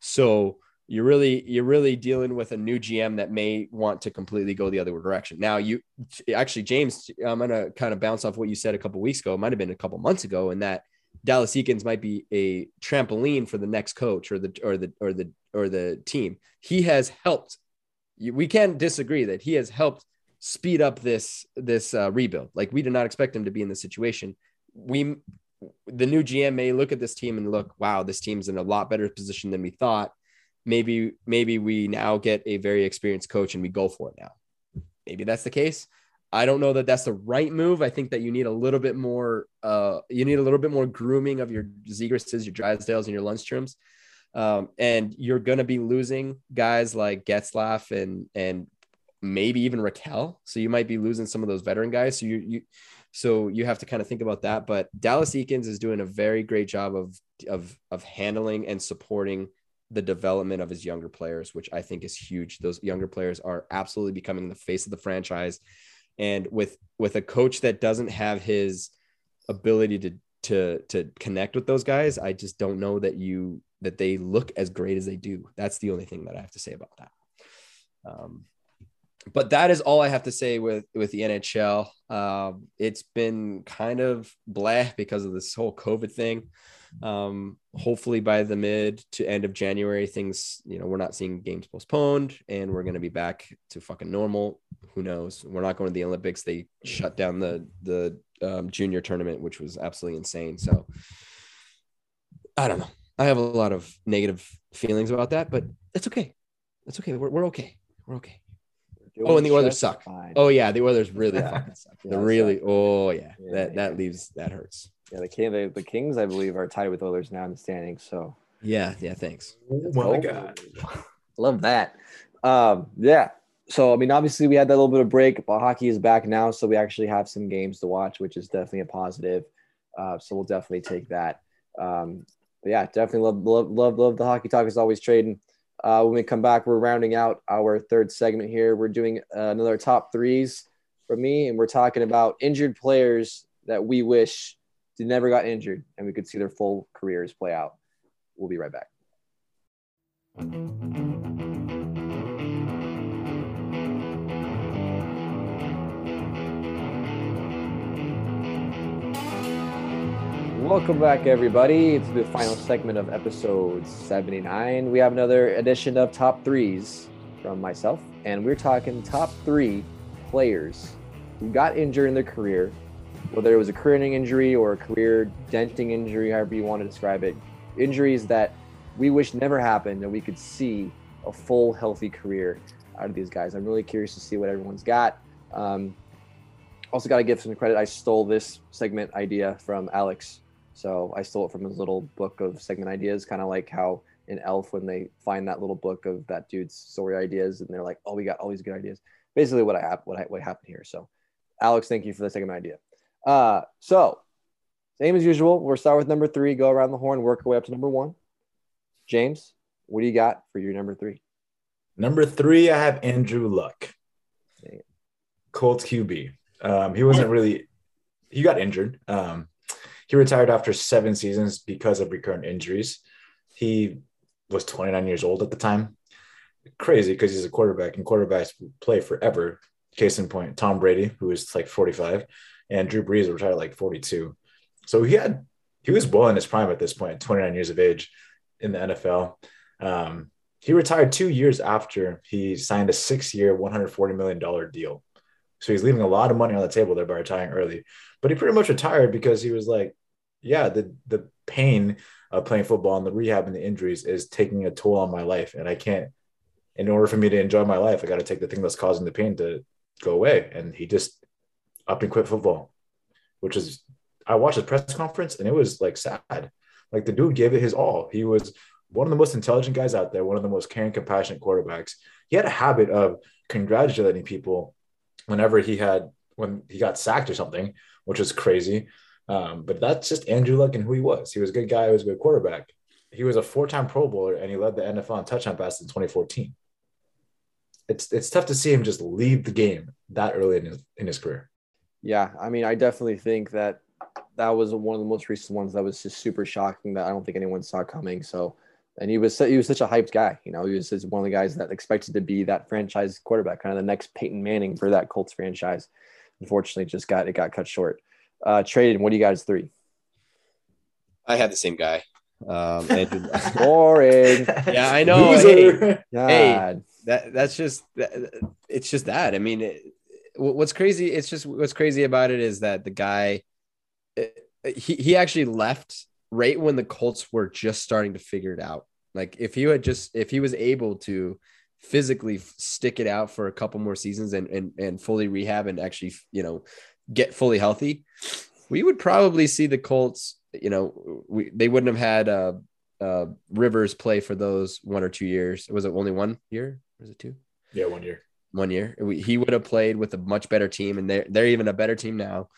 So you're really you're really dealing with a new GM that may want to completely go the other direction. Now, you actually, James, I'm gonna kind of bounce off what you said a couple weeks ago. It might have been a couple months ago, and that Dallas Eakins might be a trampoline for the next coach or the or the or the or the team. He has helped. We can't disagree that he has helped speed up this this uh, rebuild. Like we did not expect him to be in this situation. We the new GM may look at this team and look, wow, this team's in a lot better position than we thought. Maybe, maybe we now get a very experienced coach and we go for it now. Maybe that's the case. I don't know that that's the right move. I think that you need a little bit more. Uh, you need a little bit more grooming of your Zegrases, your Drysdales, and your Lundstroms. Um, and you're going to be losing guys like Getzlaf and and maybe even Rakell. So you might be losing some of those veteran guys. So you you so you have to kind of think about that. But Dallas Eakins is doing a very great job of of of handling and supporting the development of his younger players, which I think is huge. Those younger players are absolutely becoming the face of the franchise. And with with a coach that doesn't have his ability to to to connect with those guys, I just don't know that you that they look as great as they do. That's the only thing that I have to say about that. Um, but that is all I have to say with with the NHL. Um, it's been kind of blah because of this whole COVID thing. Um, hopefully by the mid to end of January, things you know we're not seeing games postponed, and we're going to be back to fucking normal. Who knows? We're not going to the Olympics. They shut down the the um, junior tournament, which was absolutely insane. So I don't know. I have a lot of negative feelings about that, but that's okay. That's okay. We're, we're okay. We're okay. Oh, and the Oilers suck. Fine. Oh yeah, the Oilers really yeah. fucking suck. Yeah, really. Suck. Oh yeah, yeah that that leaves that hurts. Yeah, the King, the, the Kings, I believe, are tied with Oilers now in the standings. So yeah, yeah. Thanks. Oh my god, love that. Um, yeah. So I mean, obviously, we had that little bit of break, but hockey is back now, so we actually have some games to watch, which is definitely a positive. Uh, so we'll definitely take that. Um, but yeah, definitely love love love love the hockey talk is always trading. Uh, when we come back, we're rounding out our third segment here. We're doing uh, another top threes for me, and we're talking about injured players that we wish they never got injured and we could see their full careers play out. We'll be right back. Welcome back, everybody, to the final segment of episode 79. We have another edition of Top Threes from myself, and we're talking top three players who got injured in their career, whether it was a career injury or a career denting injury, however you want to describe it. Injuries that we wish never happened, and we could see a full, healthy career out of these guys. I'm really curious to see what everyone's got. Um, also, got to give some credit. I stole this segment idea from Alex so I stole it from his little book of segment ideas, kind of like how in Elf when they find that little book of that dude's story ideas, and they're like, "Oh, we got all these good ideas." Basically, what I have, what I, what happened here. So, Alex, thank you for the segment idea. Uh, so, same as usual, we'll start with number three, go around the horn, work our way up to number one. James, what do you got for your number three? Number three, I have Andrew Luck, Colts QB. Um, he wasn't really, he got injured. Um, he retired after seven seasons because of recurrent injuries. He was 29 years old at the time. Crazy because he's a quarterback and quarterbacks play forever. Case in point, Tom Brady, who is like 45, and Drew Brees retired like 42. So he had he was well in his prime at this point, 29 years of age in the NFL. Um, he retired two years after he signed a six-year, 140 million dollar deal. So he's leaving a lot of money on the table there by retiring early. But he pretty much retired because he was like, yeah, the the pain of playing football and the rehab and the injuries is taking a toll on my life, and I can't. In order for me to enjoy my life, I got to take the thing that's causing the pain to go away. And he just up and quit football, which is I watched his press conference and it was like sad. Like the dude gave it his all. He was one of the most intelligent guys out there, one of the most caring, compassionate quarterbacks. He had a habit of congratulating people whenever he had when he got sacked or something, which was crazy. Um, but that's just Andrew Luck and who he was. He was a good guy. He was a good quarterback. He was a four-time Pro Bowler, and he led the NFL in touchdown passes in 2014. It's it's tough to see him just leave the game that early in his in his career. Yeah, I mean, I definitely think that that was one of the most recent ones that was just super shocking that I don't think anyone saw coming. So, and he was he was such a hyped guy. You know, he was just one of the guys that expected to be that franchise quarterback, kind of the next Peyton Manning for that Colts franchise. Unfortunately, just got it got cut short. Uh, Tradon. What do you guys three? I had the same guy. Um, Andrew, Boring. yeah, I know. Loser. Hey, God. that that's just that, it's just that. I mean, it, what's crazy? It's just what's crazy about it is that the guy he he actually left right when the Colts were just starting to figure it out. Like if he had just if he was able to physically stick it out for a couple more seasons and and and fully rehab and actually you know get fully healthy, we would probably see the Colts. You know, we they wouldn't have had uh, uh, Rivers play for those one or two years. Was it only one year? Was it two? Yeah, one year. One year. We, he would have played with a much better team, and they're they're even a better team now.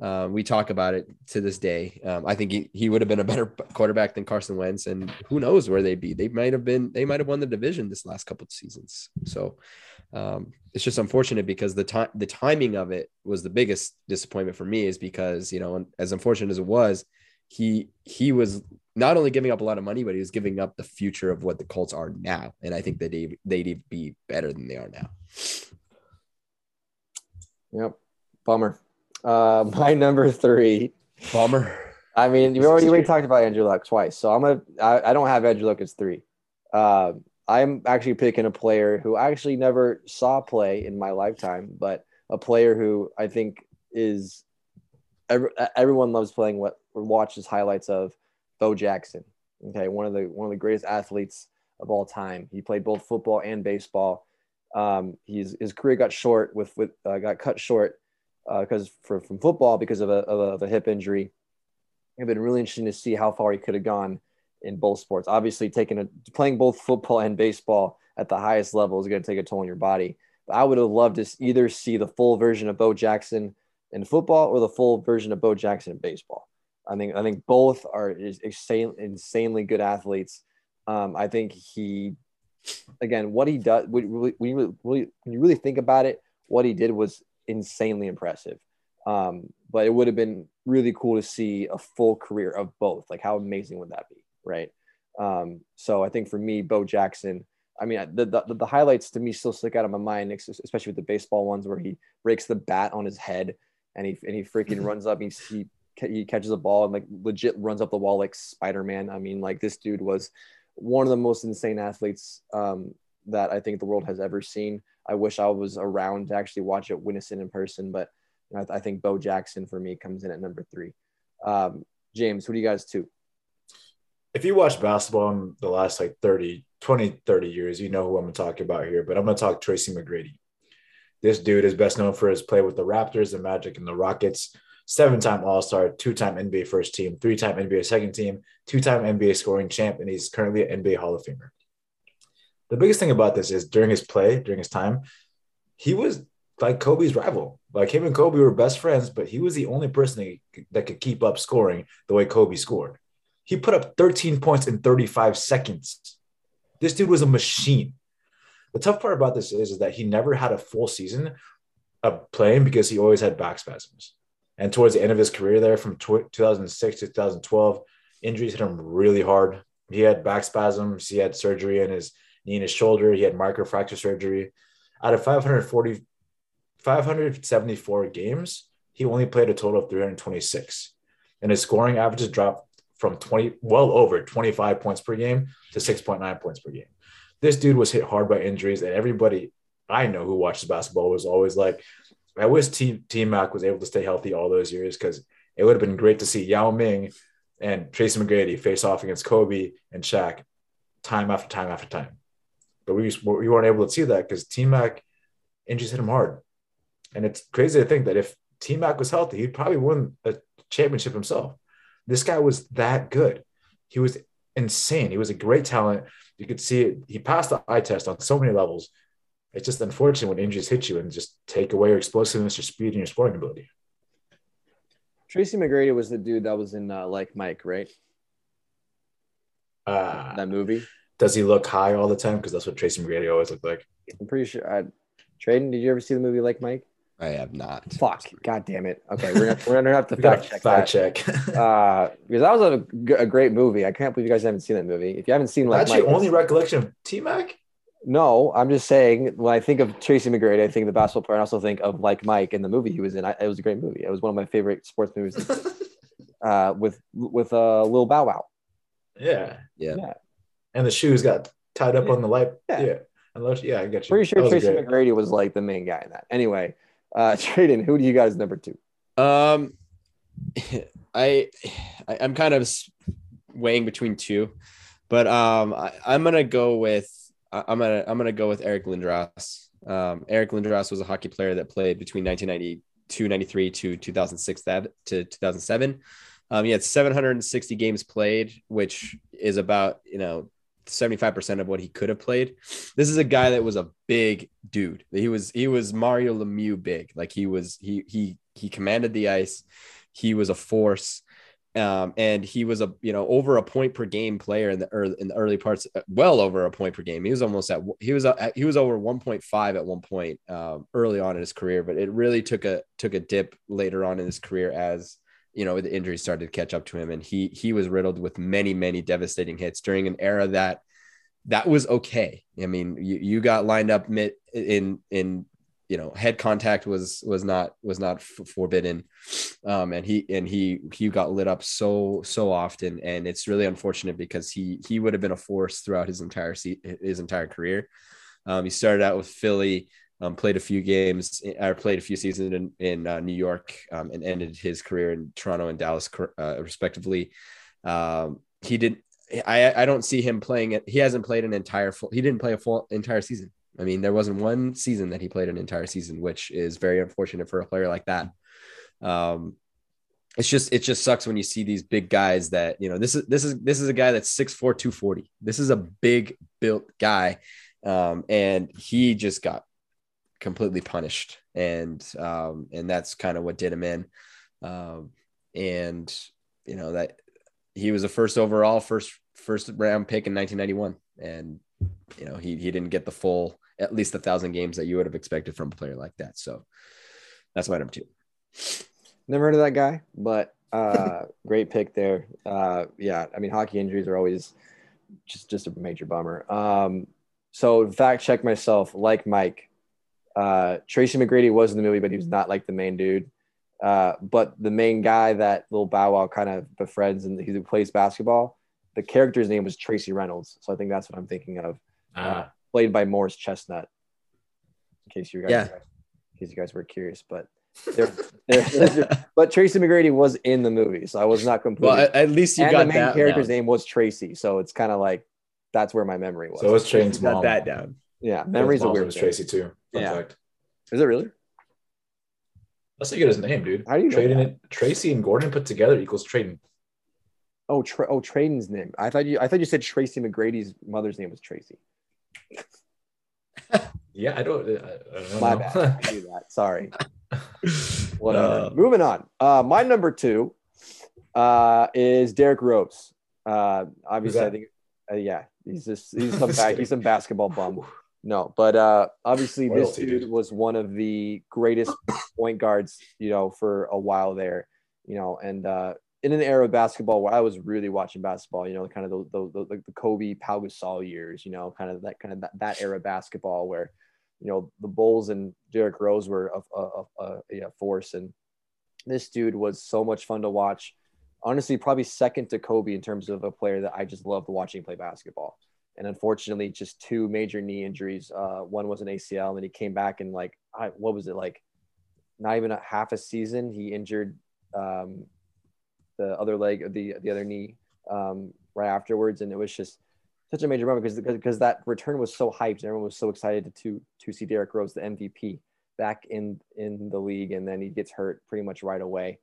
Uh, we talk about it to this day. Um, I think he, he would have been a better quarterback than Carson Wentz, and who knows where they'd be. They might have been. They might have won the division this last couple of seasons. So um, it's just unfortunate because the time the timing of it was the biggest disappointment for me. Is because you know, as unfortunate as it was, he he was not only giving up a lot of money, but he was giving up the future of what the Colts are now. And I think that they they'd be better than they are now. Yep. Bummer. Uh, my number three. Bummer. I mean, you already, already talked about Andrew Luck twice, so I'm gonna. I, I don't have Andrew Luck as three. Uh, I'm actually picking a player who I actually never saw play in my lifetime, but a player who I think is every, everyone loves playing what watches highlights of Bo Jackson. Okay, one of the one of the greatest athletes of all time. He played both football and baseball. Um, he's his career got short with with uh, got cut short because uh, from football because of a, of a, of a hip injury. It's been really interesting to see how far he could have gone in both sports. Obviously, taking a playing both football and baseball at the highest level is going to take a toll on your body. But I would have loved to either see the full version of Bo Jackson in football or the full version of Bo Jackson in baseball. I think I think both are insane, insanely good athletes. Um, I think he, again, what he does when you, really, when you really think about it, what he did was insanely impressive. Um, but it would have been really cool to see a full career of both. Like, how amazing would that be, right? Um, so I think for me, Bo Jackson. I mean, the, the, the highlights to me still stick out of my mind, especially with the baseball ones where he breaks the bat on his head and he and he freaking runs up. He, he he catches a ball and like legit runs up the wall like Spider Man. I mean, like this dude was one of the most insane athletes um, that I think the world has ever seen. I wish I was around to actually watch it witness it in person, but you know, I, I, think Bo Jackson for me comes in at number three. Um, James, who do you guys two? If you watch basketball in the last like 30, 20, 30 years, you know who I'm talking about here, but I'm going to talk Tracy McGrady. This dude is best known for his play with the Raptors, the Magic, and the Rockets. Seven time All Star, two time NBA first team, three time NBA second team, two time NBA scoring champ, and he's currently an NBA Hall of Famer. The biggest thing about this is during his play, during his time, he was like Kobe's rival. Like him and Kobe were best friends, but he was the only person that could keep up scoring the way Kobe scored. He put up 13 points in 35 seconds. This dude was a machine. The tough part about this is, is that he never had a full season of playing because he always had back spasms. And towards the end of his career there from 2006 to 2012, injuries hit him really hard. He had back spasms, he had surgery in his knee and his shoulder, he had microfracture surgery. Out of 540, 574 games, he only played a total of 326. And his scoring averages dropped from 20, well over 25 points per game to 6.9 points per game this dude was hit hard by injuries, and everybody I know who watches basketball was always like, I wish T, T Mac was able to stay healthy all those years because it would have been great to see Yao Ming and Tracy McGrady face off against Kobe and Shaq time after time after time. But we, we weren't able to see that because T Mac injuries hit him hard. And it's crazy to think that if T Mac was healthy, he'd probably win a championship himself. This guy was that good. He was insane. He was a great talent. You could see it. He passed the eye test on so many levels. It's just unfortunate when injuries hit you and just take away your explosiveness, your speed, and your scoring ability. Tracy McGrady was the dude that was in uh, like Mike, right? Uh, That movie. Does he look high all the time? Because that's what Tracy McGrady always looked like. I'm pretty sure. I, Tradon, did you ever see the movie like Mike? I have not. Fuck. God damn it. Okay, we're gonna, we're gonna have to fact check fact that. check. Uh, because that was a, a, great movie. I can't believe you guys haven't seen that movie. If you haven't seen like That's Mike, your only recollection of T Mac? no, I'm just saying when I think of Tracy McGrady, I think of the basketball player. I also think of like Mike in the movie he was in. I, it was a great movie. It was one of my favorite sports movies. Uh, with with uh, Lil Bow Wow. yeah. Yeah. Yeah. And the shoes got tied up Yeah. on the light. Yeah. Yeah. Unless, yeah, I get you. Pretty sure Tracy great. McGrady was like the main guy in that. Anyway, uh, Tradon, who do you guys number two? Um, I, I I'm kind of weighing between two, but um, I, I'm gonna go with I- I'm gonna I'm gonna go with Eric Lindros. Um, Eric Lindros was a hockey player that played between 1992 93 to 2006 that to 2007. Um, he had 760 games played, which is about you know 75% of what he could have played. This is a guy that was a big dude. He was he was Mario Lemieux big. Like he was he he he commanded the ice. He was a force. Um, and he was a you know over a point per game player in the early in the early parts, uh, well over a point per game. He was almost at he was uh, he was over 1.5 at one point um, early on in his career, but it really took a took a dip later on in his career as you know the injuries started to catch up to him, and he he was riddled with many many devastating hits during an era that that was okay. I mean, you, you got lined up mid in in you know head contact was was not was not forbidden, um, and he and he he got lit up so so often, and it's really unfortunate because he he would have been a force throughout his entire se- his entire career. Um, he started out with Philly. Um, played a few games or played a few seasons in, in uh, New York um, and ended his career in Toronto and Dallas, uh, respectively. Um, he did. I I don't see him playing it. He hasn't played an entire full. He didn't play a full entire season. I mean, there wasn't one season that he played an entire season, which is very unfortunate for a player like that. Um, it's just it just sucks when you see these big guys that you know this is this is this is a guy that's 6'4 240 this is a big built guy um, and he just got completely punished. And um, and that's kind of what did him in. Um, and you know that he was a first overall first first round pick in 1991 and you know he, he didn't get the full at least a thousand games that you would have expected from a player like that. So that's my number two Never heard of that guy, but uh, great pick there. Uh, yeah, I mean, hockey injuries are always just just a major bummer. Um, so fact check myself, like Mike, uh, Tracy McGrady was in the movie, but he was not like the main dude. Uh, but the main guy that little Bow Wow kind of befriends and he plays basketball, the character's name was Tracy Reynolds. So I think that's what I'm thinking of. Ah, Played by Morris Chestnut. In case you guys, Yeah. in case you guys were curious, but there, there, but Tracy McGrady was in the movie, so I was not completely. well at, at least you and got the main that character's down. name was Tracy, so it's kind of like that's where my memory was. so it was Train's got that down yeah, Train's memories are mom's weird. is things. Tracy too. Fun Yeah. fact. Is it really? That's how you get his name, dude. How do you Trading it? Tracy and Gordon put together equals Tradon. Oh, Tra- oh, Tradon's name. I thought you. I thought you said Tracy McGrady's mother's name was Tracy. Yeah, I don't. I, I don't My know. bad. I knew that. Sorry. Whatever. Uh, Moving on. Uh, my number two uh, is Derrick Rose. Uh, obviously, I think, uh, yeah, he's just he's some back, he's some basketball bum. No, but uh, obviously, this dude dude. was one of the greatest point guards, you know, for a while there, you know, and uh, in an era of basketball where I was really watching basketball, you know, kind of the the, the, the Kobe, Pau Gasol years, you know, kind of that kind of that, that era of basketball where, you know, the Bulls and Derrick Rose were a, a, a, a force, and this dude was so much fun to watch. Honestly, probably second to Kobe in terms of a player that I just loved watching play basketball and unfortunately just two major knee injuries. Uh, one was an acl and he came back and like I, what was it like not even a half a season he injured um, the other leg of the the other knee um, right afterwards. And it was just such a major moment because because that return was so hyped and everyone was so excited to to, to see Derrick Rose the MVP back in in the league. And then he gets hurt pretty much right away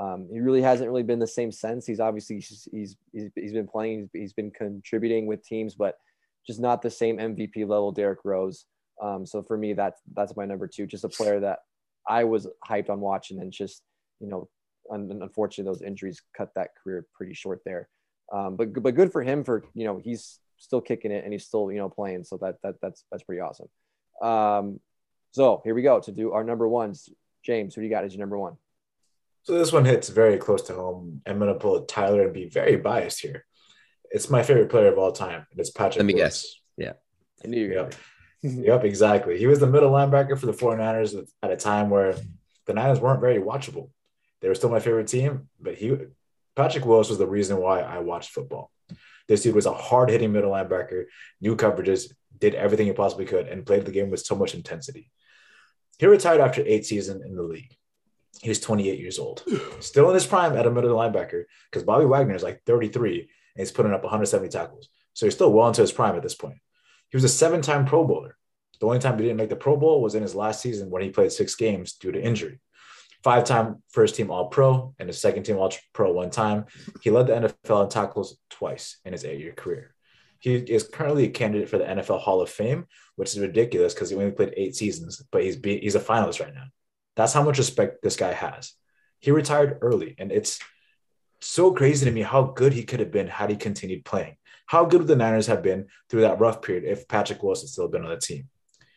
um, he really hasn't really been the same sense. He's obviously he's he's, he's, been playing, he's, he's been contributing with teams, but just not the same MVP level Derrick Rose. Um, so for me, that's that's my number two. Just a player that I was hyped on watching, and just you know, un- unfortunately, those injuries cut that career pretty short there. Um, but but good for him for you know he's still kicking it and he's still you know playing. So that that that's that's pretty awesome. Um, so here we go to do our number ones. James, who do you got as your number one? So this one hits very close to home. I'm gonna pull a Tyler and be very biased here. It's my favorite player of all time, and it's Patrick. Let me Willis. guess. Yeah. I knew you Yep. Yep, exactly. He was the middle linebacker for the 49ers at a time where the Niners weren't very watchable. They were still my favorite team, but he Patrick Willis was the reason why I watched football. This dude was a hard-hitting middle linebacker, new coverages, did everything he possibly could, and played the game with so much intensity. He retired after eight seasons in the league. He was 28 years old, still in his prime at a middle linebacker because Bobby Wagner is like 33 and he's putting up 170 tackles. So he's still well into his prime at this point. He was a seven time Pro Bowler. The only time he didn't make the Pro Bowl was in his last season when he played six games due to injury. Five time first team All Pro and a second team All Pro one time. He led the NFL in tackles twice in his eight year career. He is currently a candidate for the NFL Hall of Fame, which is ridiculous because he only played eight seasons, but he's be, he's a finalist right now. That's how much respect this guy has. He retired early, and it's so crazy to me how good he could have been had he continued playing. How good would the Niners have been through that rough period if Patrick Willis had still been on the team?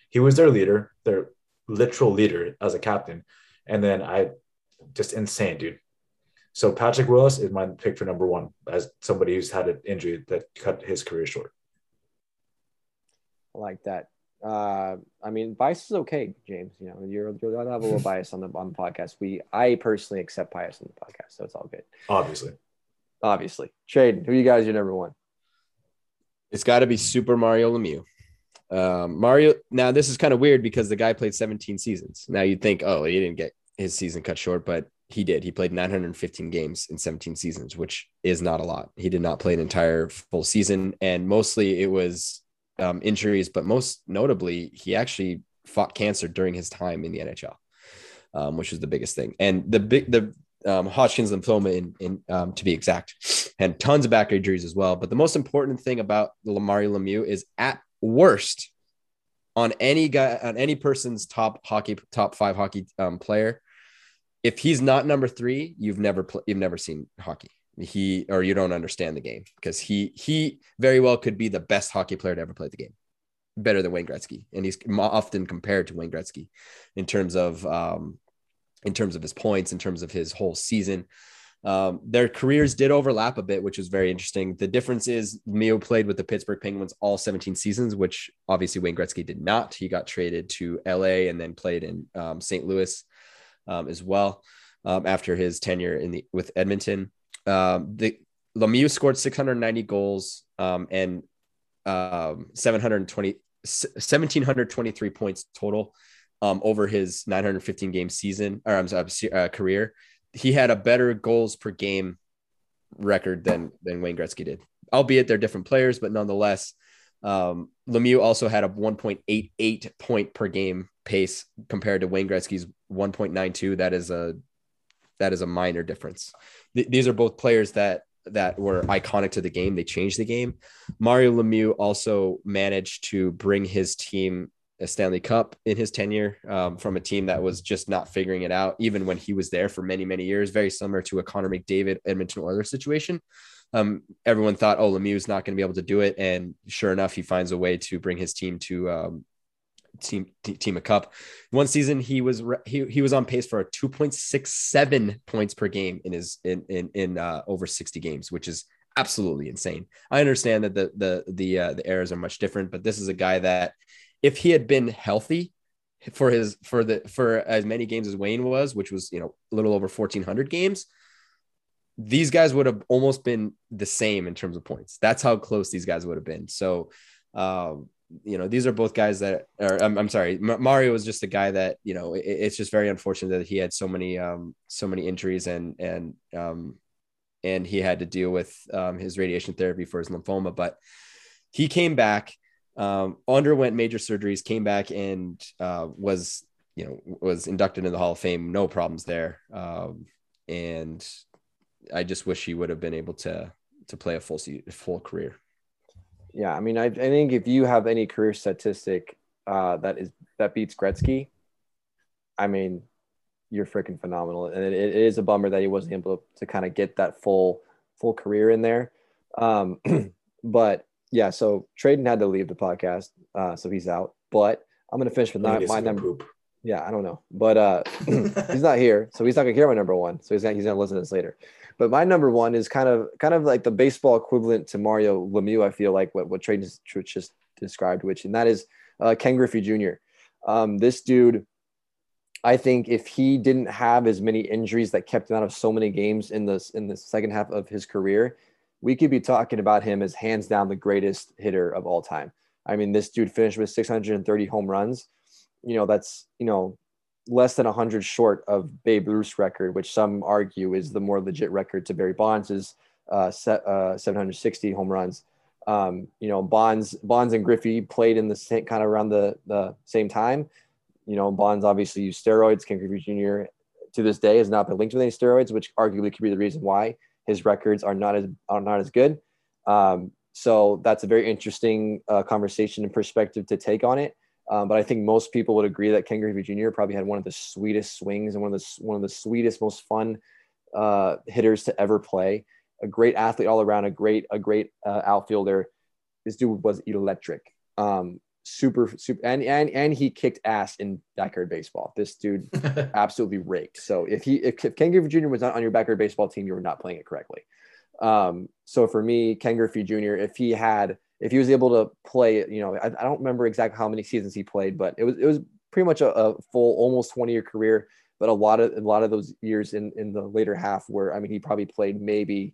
He was their leader, their literal leader as a captain. And then I just insane, dude. So Patrick Willis is my pick for number one as somebody who's had an injury that cut his career short. I like that. Uh, I mean, bias is okay, James. You know, you're you're allowed to have a little bias on the on the podcast. We, I personally accept bias on the podcast, so it's all good. Obviously. Obviously, Trade. Who you guys your number one? It's got to be Super Mario Lemieux. Um, Mario. Now this is kind of weird because the guy played 17 seasons. Now you'd think, oh, he didn't get his season cut short, but he did. He played 915 games in 17 seasons, which is not a lot. He did not play an entire full season, and mostly it was um, injuries. But most notably, he actually fought cancer during his time in the NHL, um, which was the biggest thing. And the big the um, Hodgkin's lymphoma, in, in um, to be exact, and tons of back injuries as well. But the most important thing about Mario Lemieux is at worst on any guy on any person's top hockey top five hockey um, player. If he's not number three, you've never pl- you've never seen hockey. He or you don't understand the game because he he very well could be the best hockey player to ever play the game, better than Wayne Gretzky, and he's often compared to Wayne Gretzky in terms of um, in terms of his points, in terms of his whole season. Um, their careers did overlap a bit, which was very interesting. The difference is Mio played with the Pittsburgh Penguins all 17 seasons, which obviously Wayne Gretzky did not. He got traded to LA and then played in um, St. Louis um, as well um, after his tenure in the with Edmonton. Um, the Lemieux scored 690 goals um, and 720 1723 points total over his 915 game season or I'm sorry, uh, career he had a better goals per game record than than Wayne Gretzky did. Albeit they're different players, but nonetheless, um, Lemieux also had a 1.88 point per game pace compared to Wayne Gretzky's 1.92. That is a that is a minor difference. Th- these are both players that that were iconic to the game. They changed the game. Mario Lemieux also managed to bring his team a Stanley Cup in his tenure um, from a team that was just not figuring it out, even when he was there for many, many years. Very similar to a Connor McDavid Edmonton Oilers situation. Um, everyone thought, oh, Lemieux's not going to be able to do it, and sure enough, he finds a way to bring his team to um, team team a cup. One season, he was he, he was on pace for a two point six seven points per game in his in in, in uh, over sixty games, which is absolutely insane. I understand that the the the uh, the errors are much different, but this is a guy that if he had been healthy for his for the for as many games as Wayne was, which was you know a little over fourteen hundred games, these guys would have almost been the same in terms of points. That's how close these guys would have been. So, um, you know, these are both guys that are. I'm, I'm sorry, M- Mario was just a guy that you know. It, it's just very unfortunate that he had so many um, so many injuries and and um, and he had to deal with um, his radiation therapy for his lymphoma, but he came back um, underwent major surgeries, came back and uh, was you know was inducted in the Hall of Fame, no problems there. Um, and I just wish he would have been able to to play a full full career. Yeah, I mean, I, I think if you have any career statistic uh, that is that beats Gretzky, I mean, you're freaking phenomenal, and it, it is a bummer that he wasn't able to, kind of get that full full career in there. Um, but yeah, so Tradon had to leave the podcast, uh, so he's out. But I'm gonna finish with my, my number. Poop. Yeah, I don't know, but uh, he's not here, so he's not gonna hear my number one. So he's gonna, he's gonna listen to this later. But my number one is kind of kind of like the baseball equivalent to Mario Lemieux. I feel like what what Tradon just described, which and that is uh, Ken Griffey Jr. Um, this dude, I think if he didn't have as many injuries that kept him out of so many games in the in the second half of his career, we could be talking about him as hands down the greatest hitter of all time. I mean, this dude finished with 630 home runs. You know, that's you know less than 100 short of Babe Ruth's record, which some argue is the more legit record to Barry Bonds' uh, set, uh, 760 home runs. Um, you know, Bonds, Bonds and Griffey played in the same kind of around the, the same time. You know, Bonds obviously used steroids. Ken Griffey Jr. to this day has not been linked with any steroids, which arguably could be the reason why his records are not as are not as good. Um, so that's a very interesting uh, conversation and perspective to take on it. Um, but I think most people would agree that Ken Griffey Jr. probably had one of the sweetest swings and one of the one of the sweetest, most fun uh, hitters to ever play a great athlete all around, a great a great uh, outfielder. This dude was electric. Um, super super and and and he kicked ass in backyard baseball. This dude absolutely raked. So if he if, if Ken Griffey Jr. was not on your backyard baseball team, you were not playing it correctly. Um, so for me, Ken Griffey Jr. If he had if he was able to play, you know, I, I don't remember exactly how many seasons he played, but it was it was pretty much a, a full almost 20 year career. But a lot of a lot of those years in in the later half where I mean he probably played maybe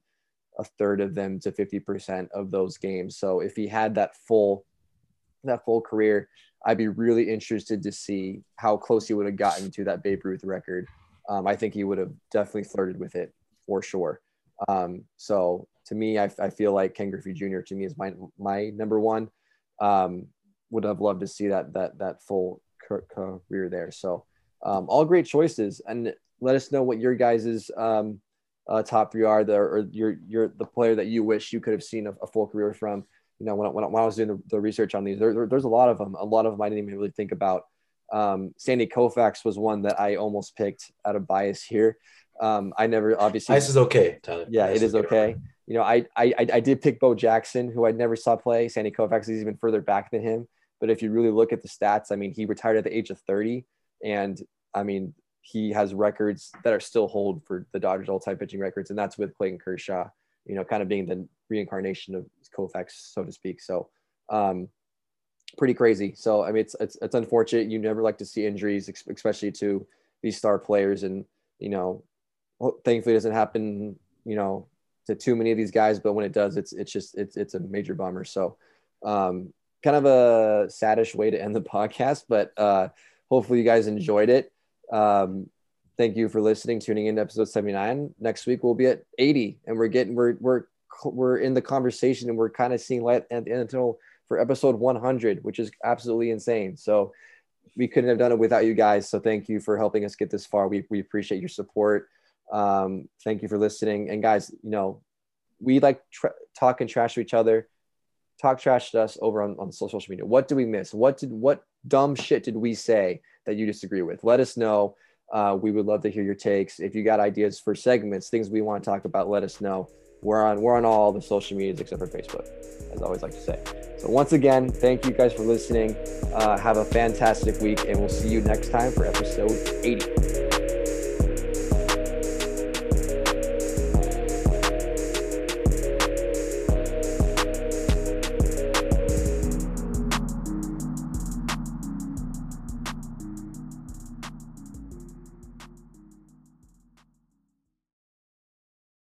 a third of them to 50% of those games. So if he had that full that full career, I'd be really interested to see how close he would have gotten to that Babe Ruth record. Um, I think he would have definitely flirted with it for sure. Um, so to me, I, I, feel like Ken Griffey Jr. to me is my my number one. Um, would have loved to see that that that full career there. So um, all great choices, and let us know what your guys's um, uh, top three are, the, or you're, you're the player that you wish you could have seen a, a full career from. You know, when, when, when I was doing the, the research on these, there, there, there's a lot of them. A lot of them I didn't even really think about. Um, Sandy Koufax was one that I almost picked out of bias here. Um, I never obviously. Ice is okay, Tyler. Yeah, Ice it is, is okay. You know, I, I I did pick Bo Jackson, who I never saw play. Sandy Koufax is even further back than him. But if you really look at the stats, I mean, he retired at the age of 30, and I mean, he has records that are still hold for the Dodgers all-time pitching records, and that's with Clayton Kershaw. You know, kind of being the reincarnation of Koufax, so to speak. So, um, pretty crazy. So, I mean, it's it's it's unfortunate. You never like to see injuries, especially to these star players, and you know, thankfully, it doesn't happen. You know, to too many of these guys, but when it does, it's it's just it's it's a major bummer. So, um, kind of a saddish way to end the podcast, but uh, hopefully, you guys enjoyed it. Um, thank you for listening, tuning in to episode 79. Next week we'll be at 80 and we're getting, we're, we're, we're in the conversation and we're kind of seeing light at the end until for episode 100, which is absolutely insane. So we couldn't have done it without you guys. So thank you for helping us get this far. We, we appreciate your support. Um, thank you for listening. And guys, you know, we like tra- talk and trash to each other. Talk trash to us over on, on social media. What do we miss? What did what dumb shit did we say that you disagree with? Let us know. Uh, we would love to hear your takes. If you got ideas for segments, things we want to talk about, let us know. We're on we're on all the social medias except for Facebook, as I always like to say. So once again, thank you guys for listening. Uh, have a fantastic week, and we'll see you next time for episode 80.